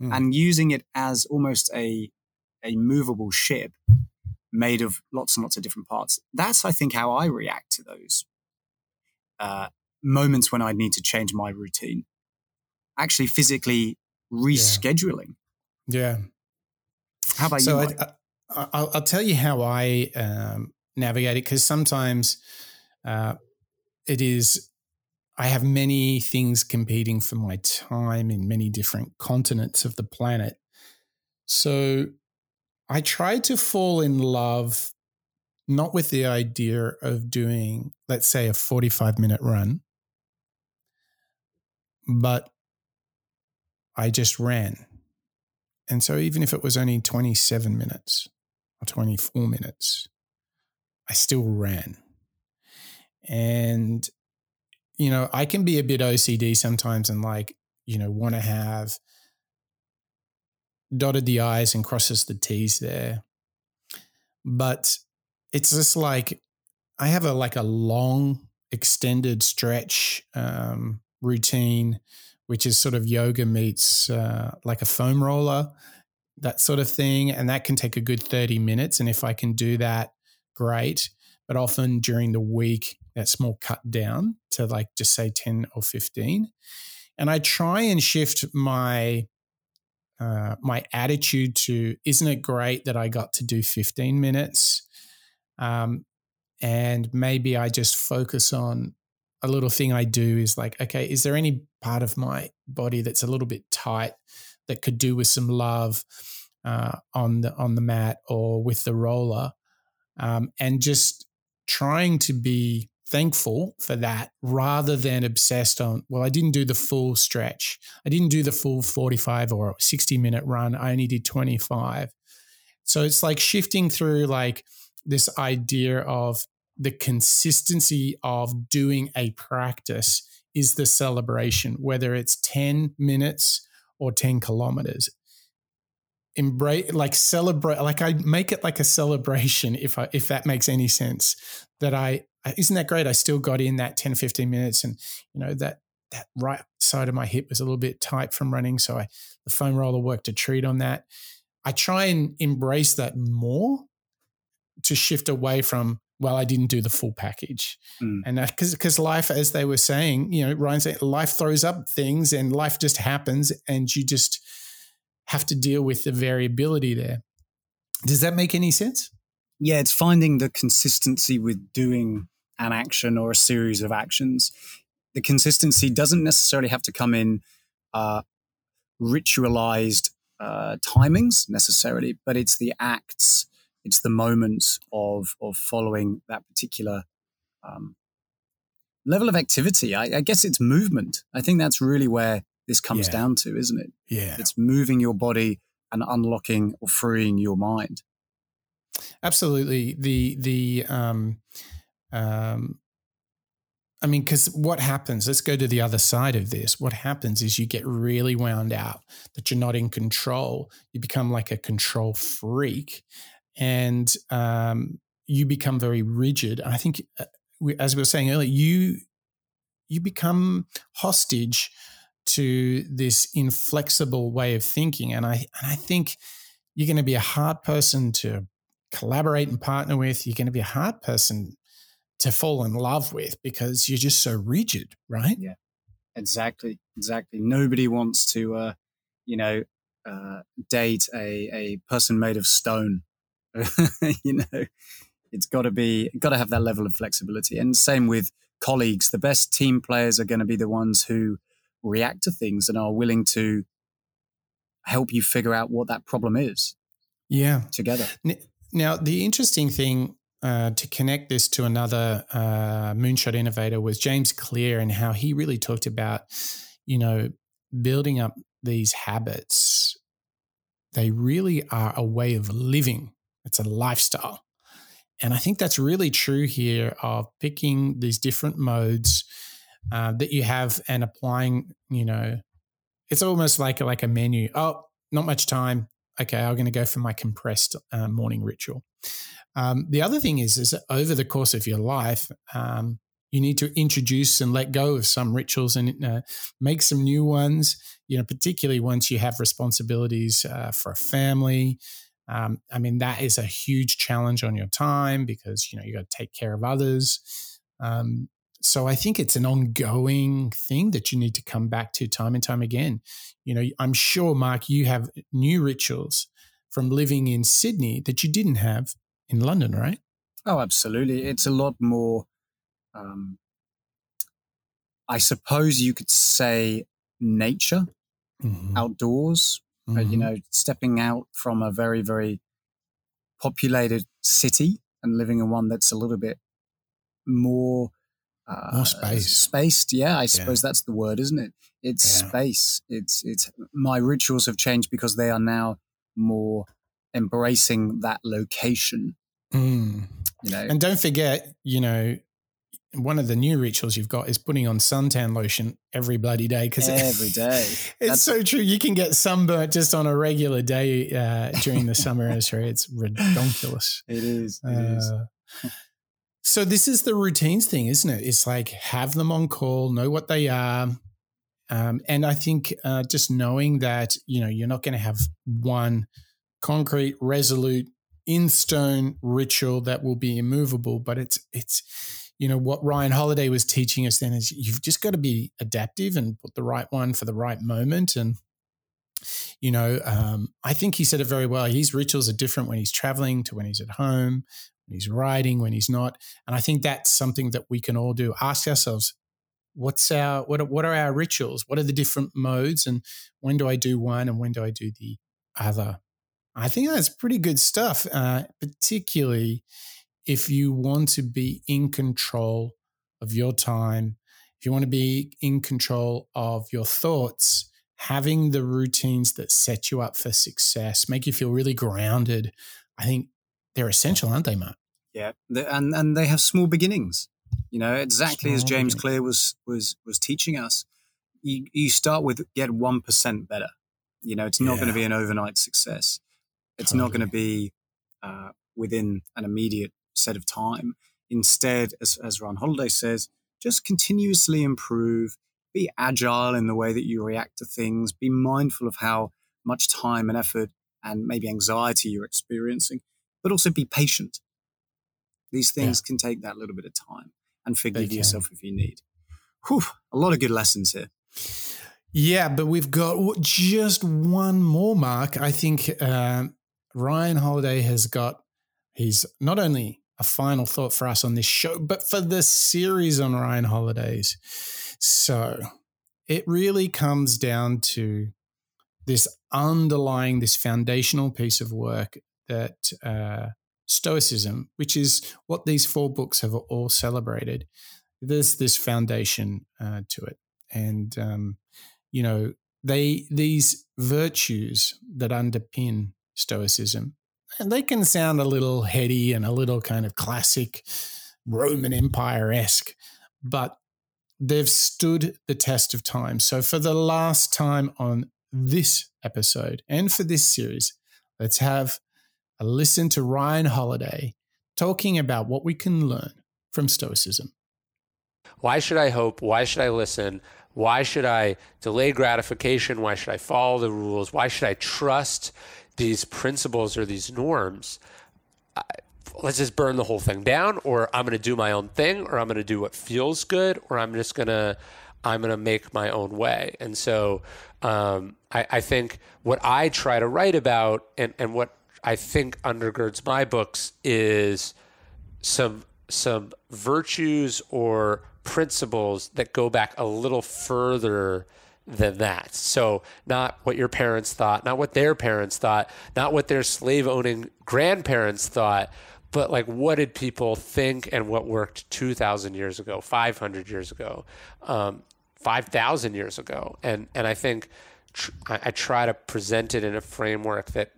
S2: mm. and using it as almost a a movable ship made of lots and lots of different parts. That's I think how I react to those uh, moments when I need to change my routine. Actually, physically rescheduling.
S1: Yeah.
S2: How about so you?
S1: I, will tell you how I um, navigate it because sometimes uh, it is. I have many things competing for my time in many different continents of the planet. So I tried to fall in love not with the idea of doing, let's say, a 45 minute run, but I just ran. And so even if it was only 27 minutes or 24 minutes, I still ran. And, you know, I can be a bit OCD sometimes and like, you know, want to have dotted the I's and crosses the T's there. But it's just like I have a like a long extended stretch um, routine which is sort of yoga meets uh, like a foam roller, that sort of thing. And that can take a good 30 minutes. And if I can do that, great. But often during the week, that's more cut down to like just say 10 or 15. And I try and shift my uh, my attitude to isn't it great that I got to do 15 minutes? Um, and maybe I just focus on a little thing I do is like, okay, is there any part of my body that's a little bit tight that could do with some love uh, on the on the mat or with the roller, um, and just trying to be thankful for that rather than obsessed on well i didn't do the full stretch i didn't do the full 45 or 60 minute run i only did 25 so it's like shifting through like this idea of the consistency of doing a practice is the celebration, whether it's 10 minutes or 10 kilometers. Embrace, like celebrate, like I make it like a celebration, if I, if that makes any sense. That I, isn't that great? I still got in that 10, 15 minutes and, you know, that, that right side of my hip was a little bit tight from running. So I, the foam roller worked a treat on that. I try and embrace that more to shift away from well, I didn't do the full package. Mm. And because uh, because life, as they were saying, you know, Ryan said, life throws up things and life just happens, and you just have to deal with the variability there. Does that make any sense?
S2: Yeah, it's finding the consistency with doing an action or a series of actions. The consistency doesn't necessarily have to come in uh, ritualized uh, timings necessarily, but it's the acts it's the moments of of following that particular um, level of activity. I, I, guess it's movement. I think that's really where this comes yeah. down to, isn't it?
S1: Yeah,
S2: it's moving your body and unlocking or freeing your mind.
S1: Absolutely. The the um, um, I mean, because what happens, let's go to the other side of this. What happens is you get really wound out that you're not in control. You become like a control freak and um, you become very rigid. I think, uh, as we were saying earlier, you you become hostage to this inflexible way of thinking, and I and I think you're going to be a hard person to collaborate and partner with. You're going to be a hard person to fall in love with because you're just so rigid, right?
S2: Yeah, exactly, exactly. Nobody wants to, uh, you know, uh, date a a person made of stone you know, it's got to be got to have that level of flexibility. And same with colleagues. The best team players are going to be the ones who react to things and are willing to help you figure out what that problem is.
S1: Yeah,
S2: together.
S1: Now, the interesting thing uh, to connect this to another uh, moonshot innovator was James Clear and how he really talked about, you know, building up these habits. They really are a way of living it's a lifestyle. And I think that's really true here of picking these different modes uh, that you have and applying, you know, it's almost like like a menu. Oh, not much time. Okay, I'm going to go for my compressed uh, morning ritual. Um, the other thing is, is over the course of your life, um, you need to introduce and let go of some rituals and uh, make some new ones. You know, particularly once you have responsibilities uh, for a family. Um, I mean, that is a huge challenge on your time because you know you got to take care of others. Um, so I think it's an ongoing thing that you need to come back to time and time again. You know, I'm sure, Mark, you have new rituals from living in Sydney that you didn't have in London, right?
S2: Oh, absolutely. It's a lot more. Um, I suppose you could say nature, mm-hmm. outdoors. Mm-hmm. Uh, you know, stepping out from a very, very populated city and living in one that's a little bit more
S1: uh, more space
S2: spaced yeah i suppose yeah. that's the word isn't it it's yeah. space it's it's my rituals have changed because they are now more embracing that location
S1: mm. you know and don't forget you know one of the new rituals you've got is putting on suntan lotion every bloody day
S2: because every day
S1: it's That's so true. You can get sunburnt just on a regular day uh, during the summer. It's it's ridiculous.
S2: It is. It uh, is.
S1: So this is the routines thing, isn't it? It's like have them on call, know what they are. Um, and I think uh, just knowing that, you know, you're not going to have one concrete, resolute, in stone ritual that will be immovable, but it's, it's, you know, what Ryan Holiday was teaching us then is you've just got to be adaptive and put the right one for the right moment. And, you know, um, I think he said it very well. His rituals are different when he's traveling to when he's at home, when he's writing, when he's not. And I think that's something that we can all do. Ask ourselves, what's our what are, what are our rituals? What are the different modes, and when do I do one, and when do I do the other? I think that's pretty good stuff, uh, particularly if you want to be in control of your time. If you want to be in control of your thoughts, having the routines that set you up for success, make you feel really grounded. I think they're essential, aren't they, Mark?
S2: Yeah, and and they have small beginnings. You know, exactly small as James beginnings. Clear was was was teaching us. You you start with get one percent better. You know, it's not yeah. going to be an overnight success. It's totally. not going to be uh, within an immediate set of time. Instead, as, as Ryan Holiday says, just continuously improve. Be agile in the way that you react to things. Be mindful of how much time and effort and maybe anxiety you're experiencing but also be patient. These things yeah. can take that little bit of time and forgive yourself if you need. Whew, a lot of good lessons here.
S1: Yeah, but we've got just one more, Mark. I think uh, Ryan Holiday has got, he's not only a final thought for us on this show, but for the series on Ryan Holidays. So it really comes down to this underlying, this foundational piece of work that uh, Stoicism, which is what these four books have all celebrated, there's this foundation uh, to it, and um, you know they these virtues that underpin Stoicism, and they can sound a little heady and a little kind of classic Roman Empire esque, but they've stood the test of time. So for the last time on this episode and for this series, let's have listen to Ryan Holiday talking about what we can learn from Stoicism.
S5: Why should I hope? Why should I listen? Why should I delay gratification? Why should I follow the rules? Why should I trust these principles or these norms? I, let's just burn the whole thing down, or I'm going to do my own thing, or I'm going to do what feels good, or I'm just going to I'm going to make my own way. And so um, I, I, think what I try to write about and, and what I think undergirds my books is some some virtues or principles that go back a little further than that. So, not what your parents thought, not what their parents thought, not what their slave owning grandparents thought, but like what did people think and what worked 2,000 years ago, 500 years ago, um, 5,000 years ago. And, and I think tr- I, I try to present it in a framework that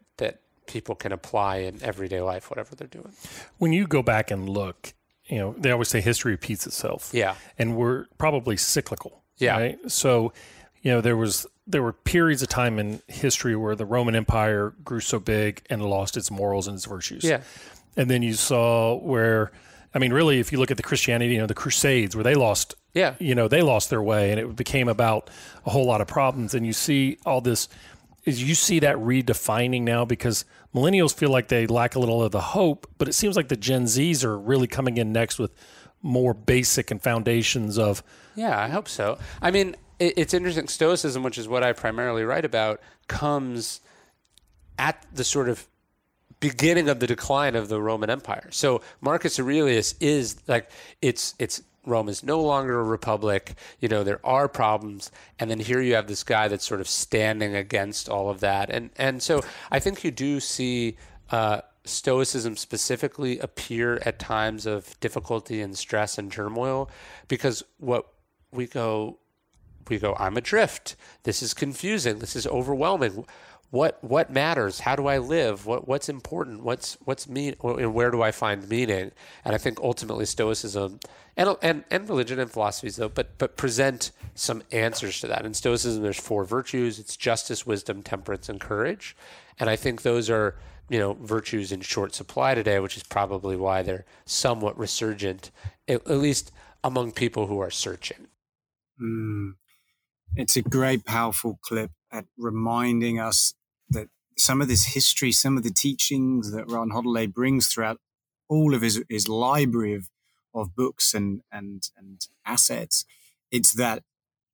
S5: people can apply in everyday life, whatever they're doing.
S4: When you go back and look, you know, they always say history repeats itself.
S5: Yeah.
S4: And we're probably cyclical.
S5: Yeah.
S4: Right. So, you know, there was there were periods of time in history where the Roman Empire grew so big and lost its morals and its virtues.
S5: Yeah.
S4: And then you saw where, I mean, really, if you look at the Christianity, you know, the Crusades, where they lost,
S5: Yeah.
S4: you know, they lost their way, and it became about a whole lot of problems. And you see all this, is you see that redefining now because millennials feel like they lack a little of the hope, but it seems like the Gen Zs are really coming in next with more basic and foundations of
S5: Yeah, I hope so. I mean, it, it's interesting. Stoicism, which is what I primarily write about, comes at the sort of beginning of the decline of the Roman Empire. So Marcus Aurelius is like it's it's Rome is no longer a republic. You know there are problems, and then here you have this guy that's sort of standing against all of that, and and so I think you do see. Uh, Stoicism specifically appear at times of difficulty and stress and turmoil because what we go we go i'm adrift this is confusing this is overwhelming what what matters? How do i live? What what's important? What's what's mean and where do i find meaning? And i think ultimately stoicism and and, and religion and philosophies though but but present some answers to that. In stoicism there's four virtues. It's justice wisdom temperance and courage. And i think those are you know virtues in short supply today which is probably why they're somewhat resurgent at, at least among people who are searching.
S2: Mm. It's a great, powerful clip at reminding us that some of this history, some of the teachings that Ryan Holiday brings throughout all of his, his library of, of books and, and, and assets, it's that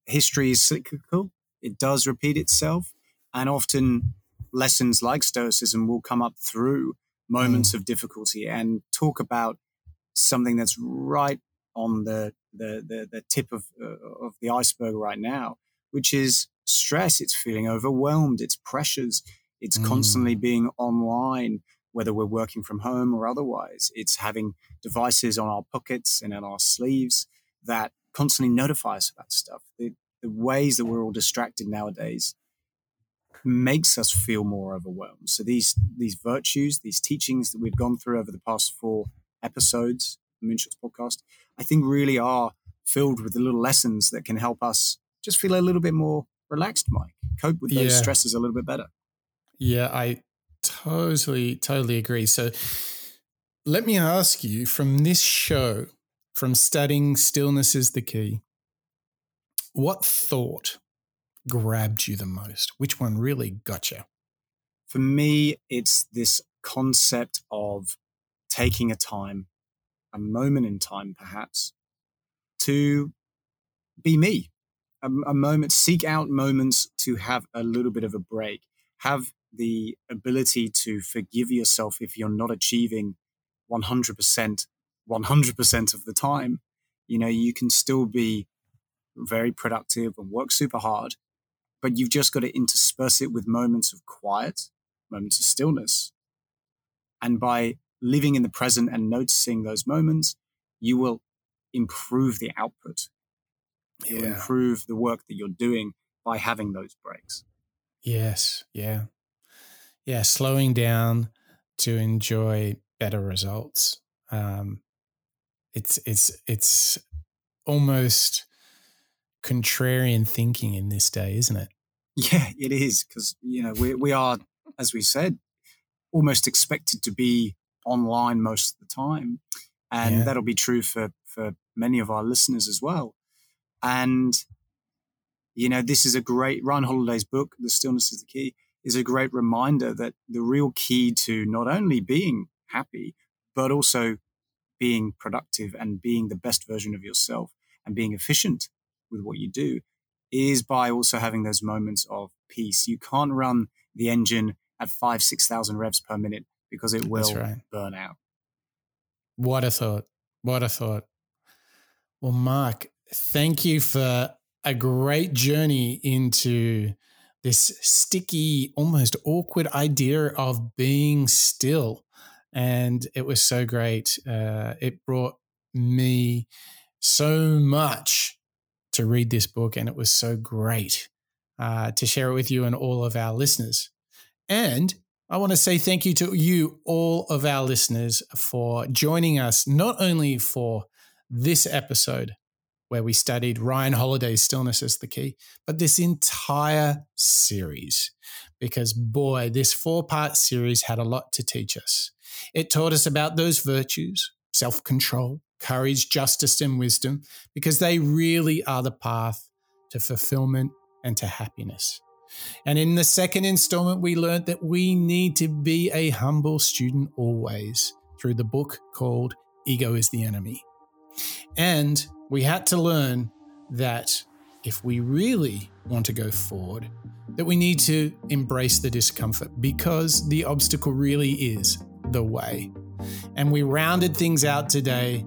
S2: history is cyclical. It does repeat itself. And often lessons like Stoicism will come up through moments of difficulty and talk about something that's right on the the the, the tip of uh, of the iceberg right now, which is stress. It's feeling overwhelmed. It's pressures. It's
S1: Mm.
S2: constantly being online, whether we're working from home or otherwise. It's having devices on our pockets and in our sleeves that constantly notify us about stuff. The, the ways that we're all distracted nowadays makes us feel more overwhelmed. So these these virtues, these teachings that we've gone through over the past four episodes, of Moonshots podcast, I think really are filled with the little lessons that can help us just feel a little bit more relaxed, Mike. Cope with those
S1: Yeah.
S2: stresses a little bit better.
S1: Yeah, I totally, totally agree. So let me ask you from this show, from studying stillness is the key, what thought grabbed you the most? Which one really got you?
S2: For me, it's this concept of taking a time, a moment in time, perhaps, to be me. A, a moment, seek out moments to have a little bit of a break. Have the ability to forgive yourself if you're not achieving 100%, 100% of the time. You know, you can still be very productive and work super hard, but you've just got to intersperse it with moments of quiet, moments of stillness. And by living in the present and noticing those moments, you will improve the output. You'll
S1: Yeah.
S2: improve the work that you're doing by having those breaks.
S1: Yes. Yeah. Yeah. Slowing down to enjoy better results. Um, it's it's it's almost contrarian thinking in this day, isn't it?
S2: Yeah, it is because you know we we are, as we said, almost expected to be online most of the time, and
S1: Yeah.
S2: that'll be true for for many of our listeners as well. And you know, this is a great Ryan Holiday's book, "The Stillness Is the Key," is a great reminder that the real key to not only being happy but also being productive and being the best version of yourself and being efficient with what you do is by also having those moments of peace. You can't run the engine at five, 6,000 revs per minute because it will
S1: right.
S2: burn out.
S1: What a thought. What a thought. Well, Mark, thank you for a great journey into this sticky, almost awkward idea of being still. And it was so great. Uh, it brought me so much to read this book, and it was so great uh, to share it with you and all of our listeners. And I want to say thank you to you, all of our listeners, for joining us, not only for this episode, where we studied Ryan Holiday's Stillness is the Key, but this entire series, because boy, this four part series had a lot to teach us. It taught us about those virtues self control, courage, justice, and wisdom, because they really are the path to fulfillment and to happiness. And in the second installment, we learned that we need to be a humble student always through the book called Ego is the Enemy. And we had to learn that if we really want to go forward, that we need to embrace the discomfort because the obstacle really is the way. And we rounded things out today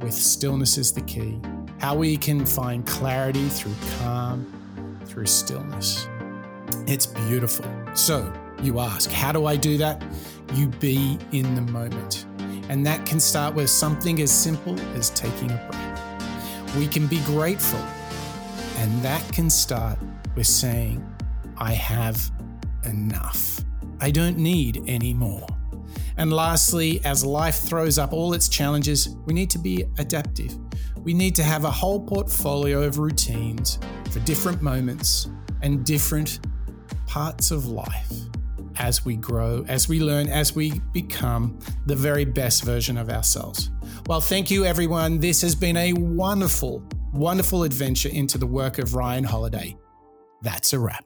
S1: with stillness is the key, how we can find clarity through calm, through stillness. It's beautiful. So you ask, how do I do that? You be in the moment. And that can start with something as simple as taking a breath. We can be grateful. And that can start with saying, I have enough. I don't need any more. And lastly, as life throws up all its challenges, we need to be adaptive. We need to have a whole portfolio of routines for different moments and different parts of life as we grow, as we learn, as we become the very best version of ourselves. Well, thank you, everyone. This has been a wonderful, wonderful adventure into the work of Ryan Holiday. That's a wrap.